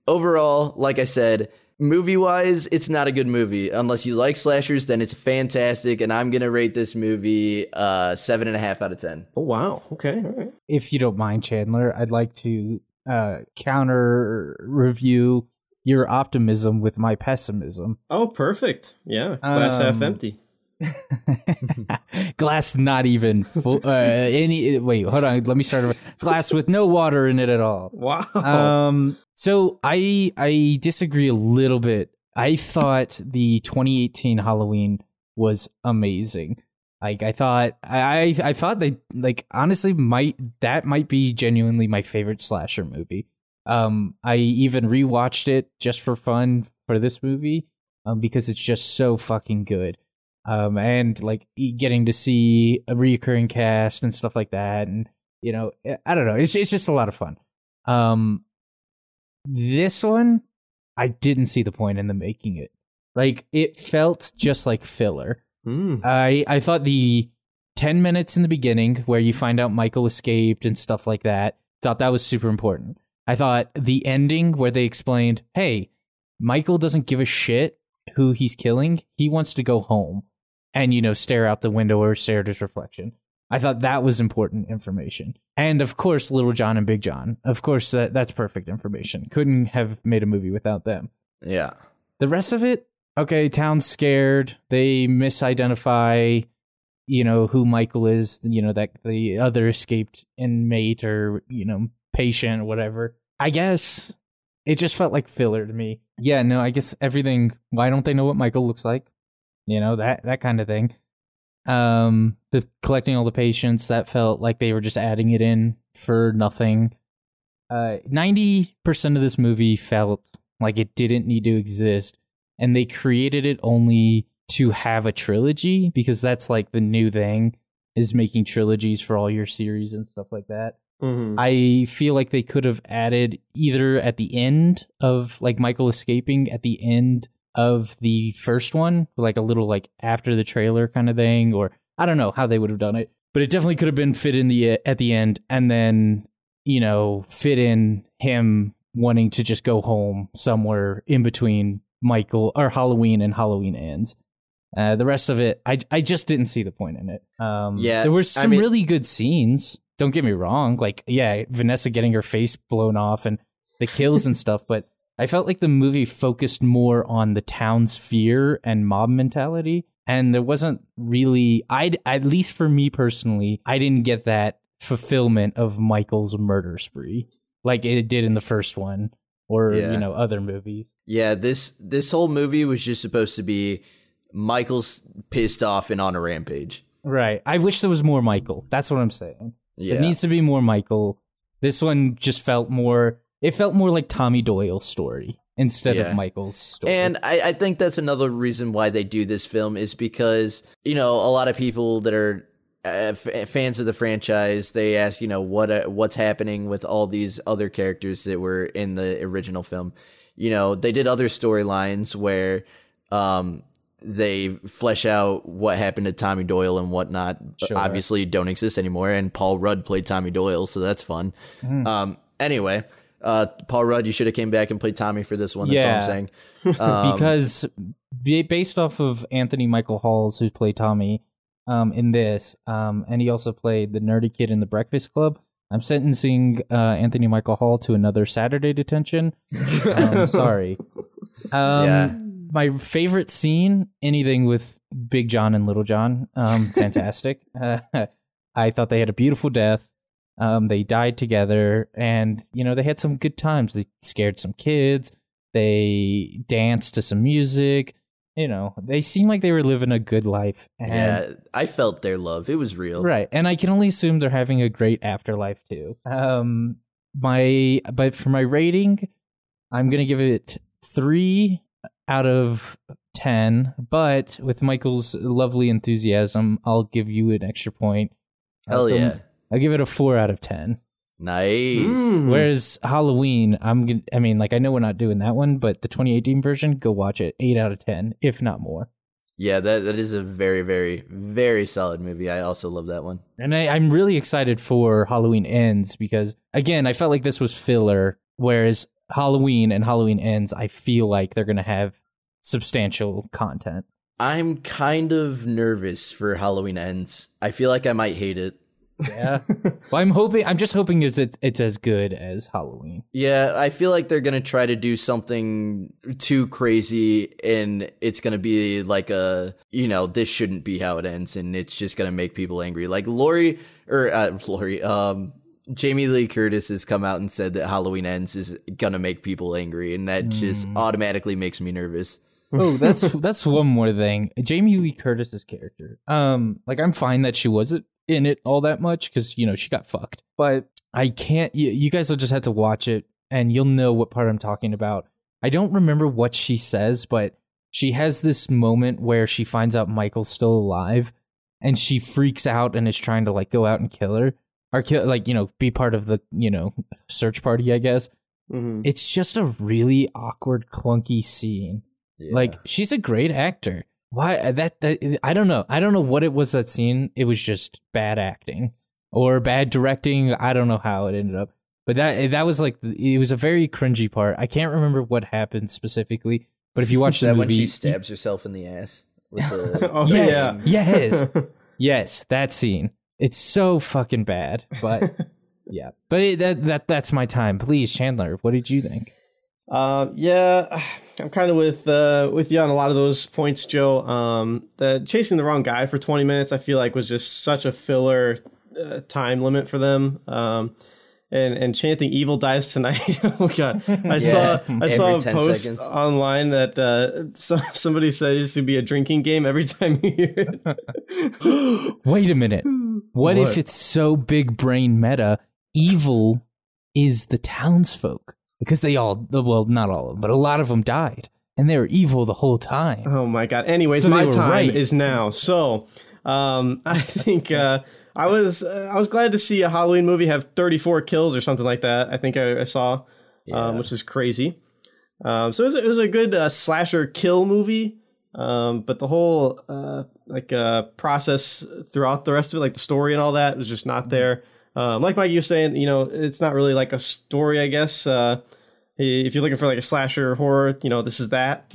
Overall, like I said, movie wise, it's not a good movie. Unless you like slashers, then it's fantastic. And I'm gonna rate this movie uh seven and a half out of ten. Oh wow. Okay. All right. If you don't mind, Chandler, I'd like to uh, counter review your optimism with my pessimism. Oh, perfect. Yeah. Glass half Um, empty. Glass not even full. Uh, any wait, hold on. Let me start. over. Glass with no water in it at all. Wow. Um, so I I disagree a little bit. I thought the 2018 Halloween was amazing. Like I thought I I thought they like honestly might that might be genuinely my favorite slasher movie. Um, I even rewatched it just for fun for this movie, um, because it's just so fucking good. Um, and like getting to see a recurring cast and stuff like that, and you know, I don't know, it's it's just a lot of fun. Um, this one, I didn't see the point in the making it. Like it felt just like filler. Mm. I I thought the 10 minutes in the beginning where you find out Michael escaped and stuff like that, thought that was super important. I thought the ending where they explained, "Hey, Michael doesn't give a shit who he's killing. He wants to go home and you know stare out the window or stare at his reflection." I thought that was important information. And of course, Little John and Big John. Of course, that that's perfect information. Couldn't have made a movie without them. Yeah. The rest of it, okay, town's scared. They misidentify, you know, who Michael is, you know, that the other escaped inmate or, you know, patient or whatever. I guess it just felt like filler to me. Yeah, no, I guess everything why don't they know what Michael looks like? You know, that that kind of thing. Um the collecting all the patients, that felt like they were just adding it in for nothing. Uh 90% of this movie felt like it didn't need to exist and they created it only to have a trilogy because that's like the new thing is making trilogies for all your series and stuff like that. Mhm. I feel like they could have added either at the end of like Michael escaping at the end of the first one, like a little like after the trailer kind of thing, or I don't know how they would have done it, but it definitely could have been fit in the at the end, and then you know fit in him wanting to just go home somewhere in between Michael or Halloween and Halloween ends. Uh, the rest of it, I I just didn't see the point in it. Um, Yeah, there were I some mean- really good scenes. Don't get me wrong. Like, yeah, Vanessa getting her face blown off and the kills and stuff, but I felt like the movie focused more on the town's fear and mob mentality, and there wasn't really. I at least for me personally, I didn't get that fulfillment of Michael's murder spree like it did in the first one or Yeah. you know other movies. Yeah, this this whole movie was just supposed to be Michael's pissed off and on a rampage. Right. I wish there was more Michael. That's what I'm saying. Yeah. It needs to be more Michael. This one just felt more. It felt more like Tommy Doyle's story instead Yeah. of Michael's story. And I, I think that's another reason why they do this film is because you know a lot of people that are uh, f- fans of the franchise they ask you know what uh, what's happening with all these other characters that were in the original film. You know they did other storylines where um, they flesh out what happened to Tommy Doyle and whatnot. Sure. Obviously, don't exist anymore. And Paul Rudd played Tommy Doyle, so that's fun. Mm-hmm. Um, anyway. Uh, Paul Rudd, you should have came back and played Tommy for this one. That's all I'm Yeah. saying. Um, because based off of Anthony Michael Halls, who played Tommy um, in this, um, and he also played the nerdy kid in the Breakfast Club. I'm sentencing uh, Anthony Michael Hall to another Saturday detention. um, sorry. Um, Yeah. My favorite scene, anything with Big John and Little John, um, fantastic. uh, I thought they had a beautiful death. Um, they died together, and you know they had some good times. They scared some kids. They danced to some music. You know, they seemed like they were living a good life. And, yeah, I felt their love. It was real. Right. And I can only assume they're having a great afterlife too. Um my but for my rating, I'm gonna give it three out of ten. But with Michael's lovely enthusiasm, I'll give you an extra point. Uh, Hell so yeah. I'll give it a four out of ten. Nice. Mm. Whereas Halloween, I'm gonna I mean, like I know we're not doing that one, but the 2018 version, go watch it. Eight out of ten, if not more. Yeah, that that is a very, very, very solid movie. I also love that one. And I, I'm really excited for Halloween Ends because, again, I felt like this was filler, whereas Halloween and Halloween Ends, I feel like they're going to have substantial content. I'm kind of nervous for Halloween Ends. I feel like I might hate it. Yeah. well, I'm hoping, I'm just hoping is it, it's as good as Halloween. Yeah, I feel like they're gonna try to do something too crazy, and it's gonna be like a, you know, this shouldn't be how it ends, and it's just gonna make people angry. Like Laurie or uh, Laurie, um, Jamie Lee Curtis has come out and said that Halloween Ends is gonna make people angry, and that just automatically makes me nervous. Oh, that's that's one more thing. Jamie Lee Curtis's character. Um, like I'm fine that she wasn't in it all that much because you know she got fucked. But I can't. You, you guys will just have to watch it and you'll know what part I'm talking about. I don't remember what she says, but she has this moment where she finds out Michael's still alive, and she freaks out and is trying to like go out and kill her or kill like you know be part of the you know search party. I guess Mhm. it's just a really awkward, clunky scene. Yeah. Like she's a great actor. Why uh, that, that I don't know. I don't know what it was that scene. It was just bad acting or bad directing. I don't know how it ended up. But that that was like it was a very cringy part. I can't remember what happened specifically. But if you watch is the that movie, when she stabs herself in the ass with the Oh, yes, yeah. yes, yes, that scene. It's so fucking bad. But yeah, but it, that that that's my time. Please, Chandler, what did you think? Uh, yeah, I'm kind of with uh, with you on a lot of those points, Joe. Um, the chasing the wrong guy for 20 minutes, I feel like was just such a filler uh, time limit for them. Um, and and chanting "Evil dies tonight." oh god, I saw I saw a post seconds. online that uh, so, somebody said it should be a drinking game every time you hear it. Wait a minute. What, if it's so big brain meta? Evil is the townsfolk because they all, well, not all of them, but a lot of them died, and they were evil the whole time. Oh my god. Anyways, So my time right. is now. So, Um, I think uh, I was uh, I was glad to see a Halloween movie have 34 kills or something like that. I think I, I saw, um, which is crazy. Um, so it was, it was a good uh, slasher kill movie. Um, but the whole uh, like uh, process throughout the rest of it, like the story and all that, was just not there. Um, like Mike, you was saying, you know, it's not really like a story. I guess uh, if you're looking for like a slasher horror, you know, this is that.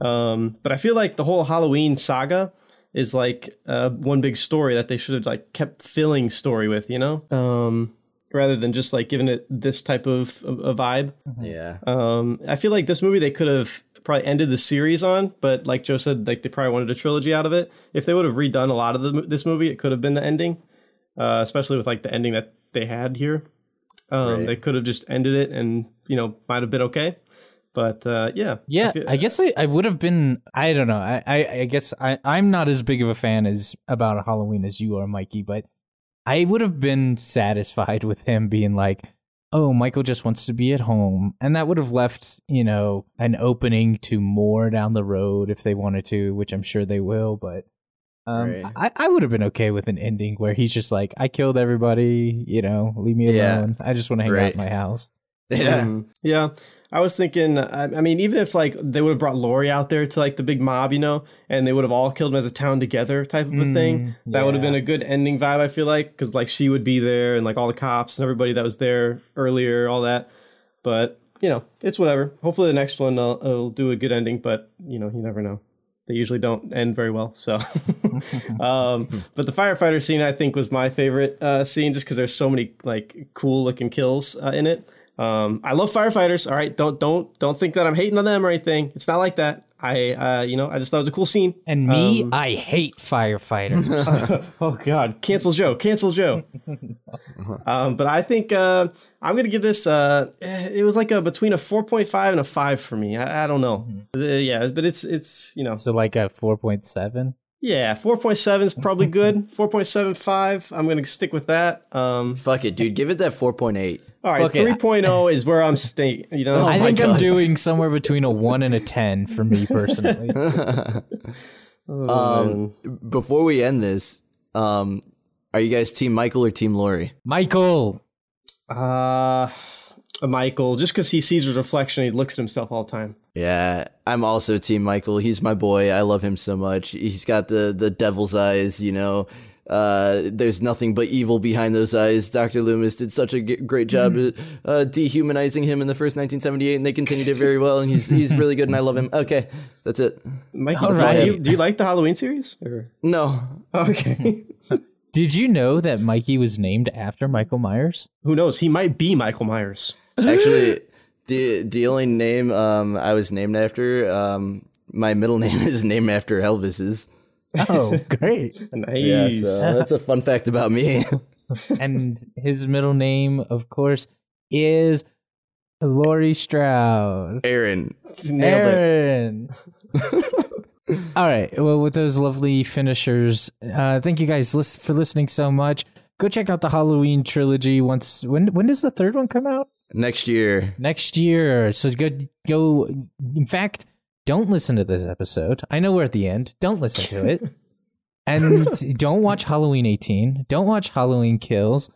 Um, but I feel like the whole Halloween saga is like uh, one big story that they should have like kept filling story with, you know, um, rather than just like giving it this type of a vibe. Yeah. Um, I feel like this movie they could have probably ended the series on, but like Joe said, like they probably wanted a trilogy out of it. If they would have redone a lot of the, this movie, it could have been the ending, uh, especially with like the ending that they had here. Um, Right. They could have just ended it, and you know, might have been okay. But uh, yeah, Yeah, feel- I guess I, I would have been. I don't know. I, I, I guess I, I'm not as big of a fan as about Halloween as you are, Mikey. But I would have been satisfied with him being like, "Oh, Michael just wants to be at home," and that would have left you know an opening to more down the road if they wanted to, which I'm sure they will. But um, Right. I, I would have been okay with an ending where he's just like, "I killed everybody," you know, leave me Yeah. alone. I just want to hang out Right. in my house. Yeah. Mhm. yeah. I was thinking. I, I mean, even if like they would have brought Laurie out there to like the big mob, you know, and they would have all killed him as a town together type of a thing. Mm, That would have been a good ending vibe. I feel like because like she would be there and like all the cops and everybody that was there earlier, all that. But you know, it's whatever. Hopefully, the next one will, will do a good ending. But you know, you never know. They usually don't end very well. So, um, but the firefighter scene I think was my favorite uh, scene just because there's so many like cool looking kills uh, in it. Um, I love firefighters. All right, don't don't don't think that I'm hating on them or anything. It's not like that. I uh, you know I just thought it was a cool scene. And me, Um, I hate firefighters. oh God, cancel Joe, cancel Joe. um, but I think uh, I'm gonna give this. Uh, eh, it was like a between a 4.5 and a five for me. I, I don't know. Uh, yeah, but it's it's you know so like a four point seven. Yeah 4.7 is probably good. 4.75. I'm gonna stick with that. Um, Fuck it, dude. Give it that 4.8. all right, Okay. 3.0 is where I'm staying. You know, Oh I my think I'm doing somewhere between a one and a ten for me personally. Oh, Um, before we end this, um, are you guys Team Michael or Team Laurie? Michael, Uh, Michael, just because he sees his reflection, he looks at himself all the time. Yeah, I'm also Team Michael. He's my boy. I love him so much. He's got the the devil's eyes, you know. Uh, there's nothing but evil behind those eyes. Dr. Loomis did such a g- great job at, uh, dehumanizing him in the first 1978, and they continued it very well. And he's he's really good, and I love him. Okay, that's it. Michael, All do, you, do you like the Halloween series? Or? No, Okay. did you know that Mikey was named after Michael Myers? Who knows? He might be Michael Myers. Actually, the the only name um I was named after um my middle name is named after Elvis's. Oh, great! Nice. Yeah, so that's a fun fact about me. and his middle name, of course, is Laurie Strode. Aaron, Nailed. Aaron. All right. Well, with those lovely finishers, uh, thank you guys for listening so much. Go check out the Halloween trilogy. Once when when does the third one come out? Next year. Next year. So go go. In fact, don't listen to this episode. I know we're at the end. Don't listen to it. and don't watch Halloween 18. Don't watch Halloween Kills.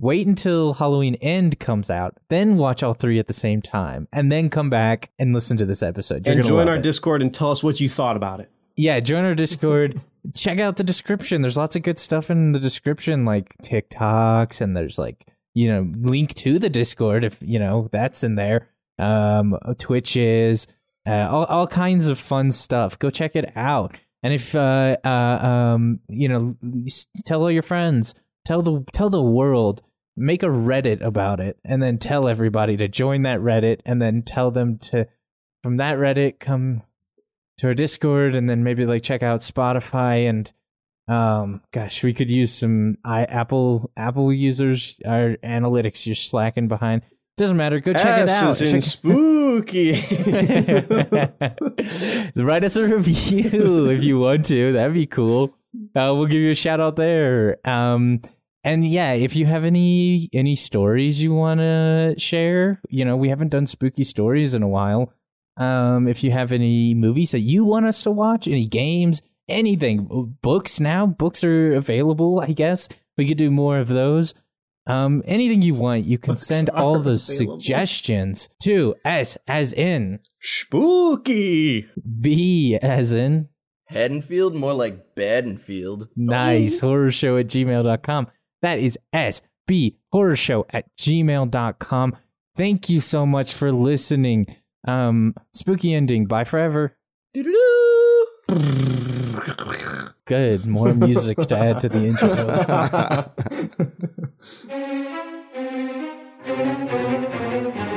Wait until Halloween End comes out, then watch all three at the same time, and then come back and listen to this episode. You're And join our it. Discord and tell us what you thought about it. yeah, join our Discord. Check out the description. There's lots of good stuff in the description, like TikToks, and there's like you know link to the Discord if you know that's in there. Um, Twitches, uh, all all kinds of fun stuff. Go check it out. And if uh, uh um you know tell all your friends, tell the tell the world. Make a Reddit about it, and then tell everybody to join that Reddit, and then tell them to from that Reddit come to our Discord and then maybe like check out Spotify and um gosh, we could use some I Apple Apple users our analytics you're slacking behind. Doesn't matter, go check it out. Is in Check- spooky. Write us a review if you want to. That'd be cool. Uh, we'll give you a shout out there. Um, and yeah, if you have any any stories you want to share, you know, we haven't done spooky stories in a while. Um, if you have any movies that you want us to watch, any games, anything. Books now, books are available. I guess we could do more of those. Um, anything you want, you can Books send all are the available. suggestions to S as in Spooky. B as in Haddonfield, more like Badenfield. nice horror show at gmail.com. That is SB horror show at gmail.com. Thank you so much for listening. Um, spooky ending. Bye forever. Doo-doo-doo. Good. More music to add to the intro.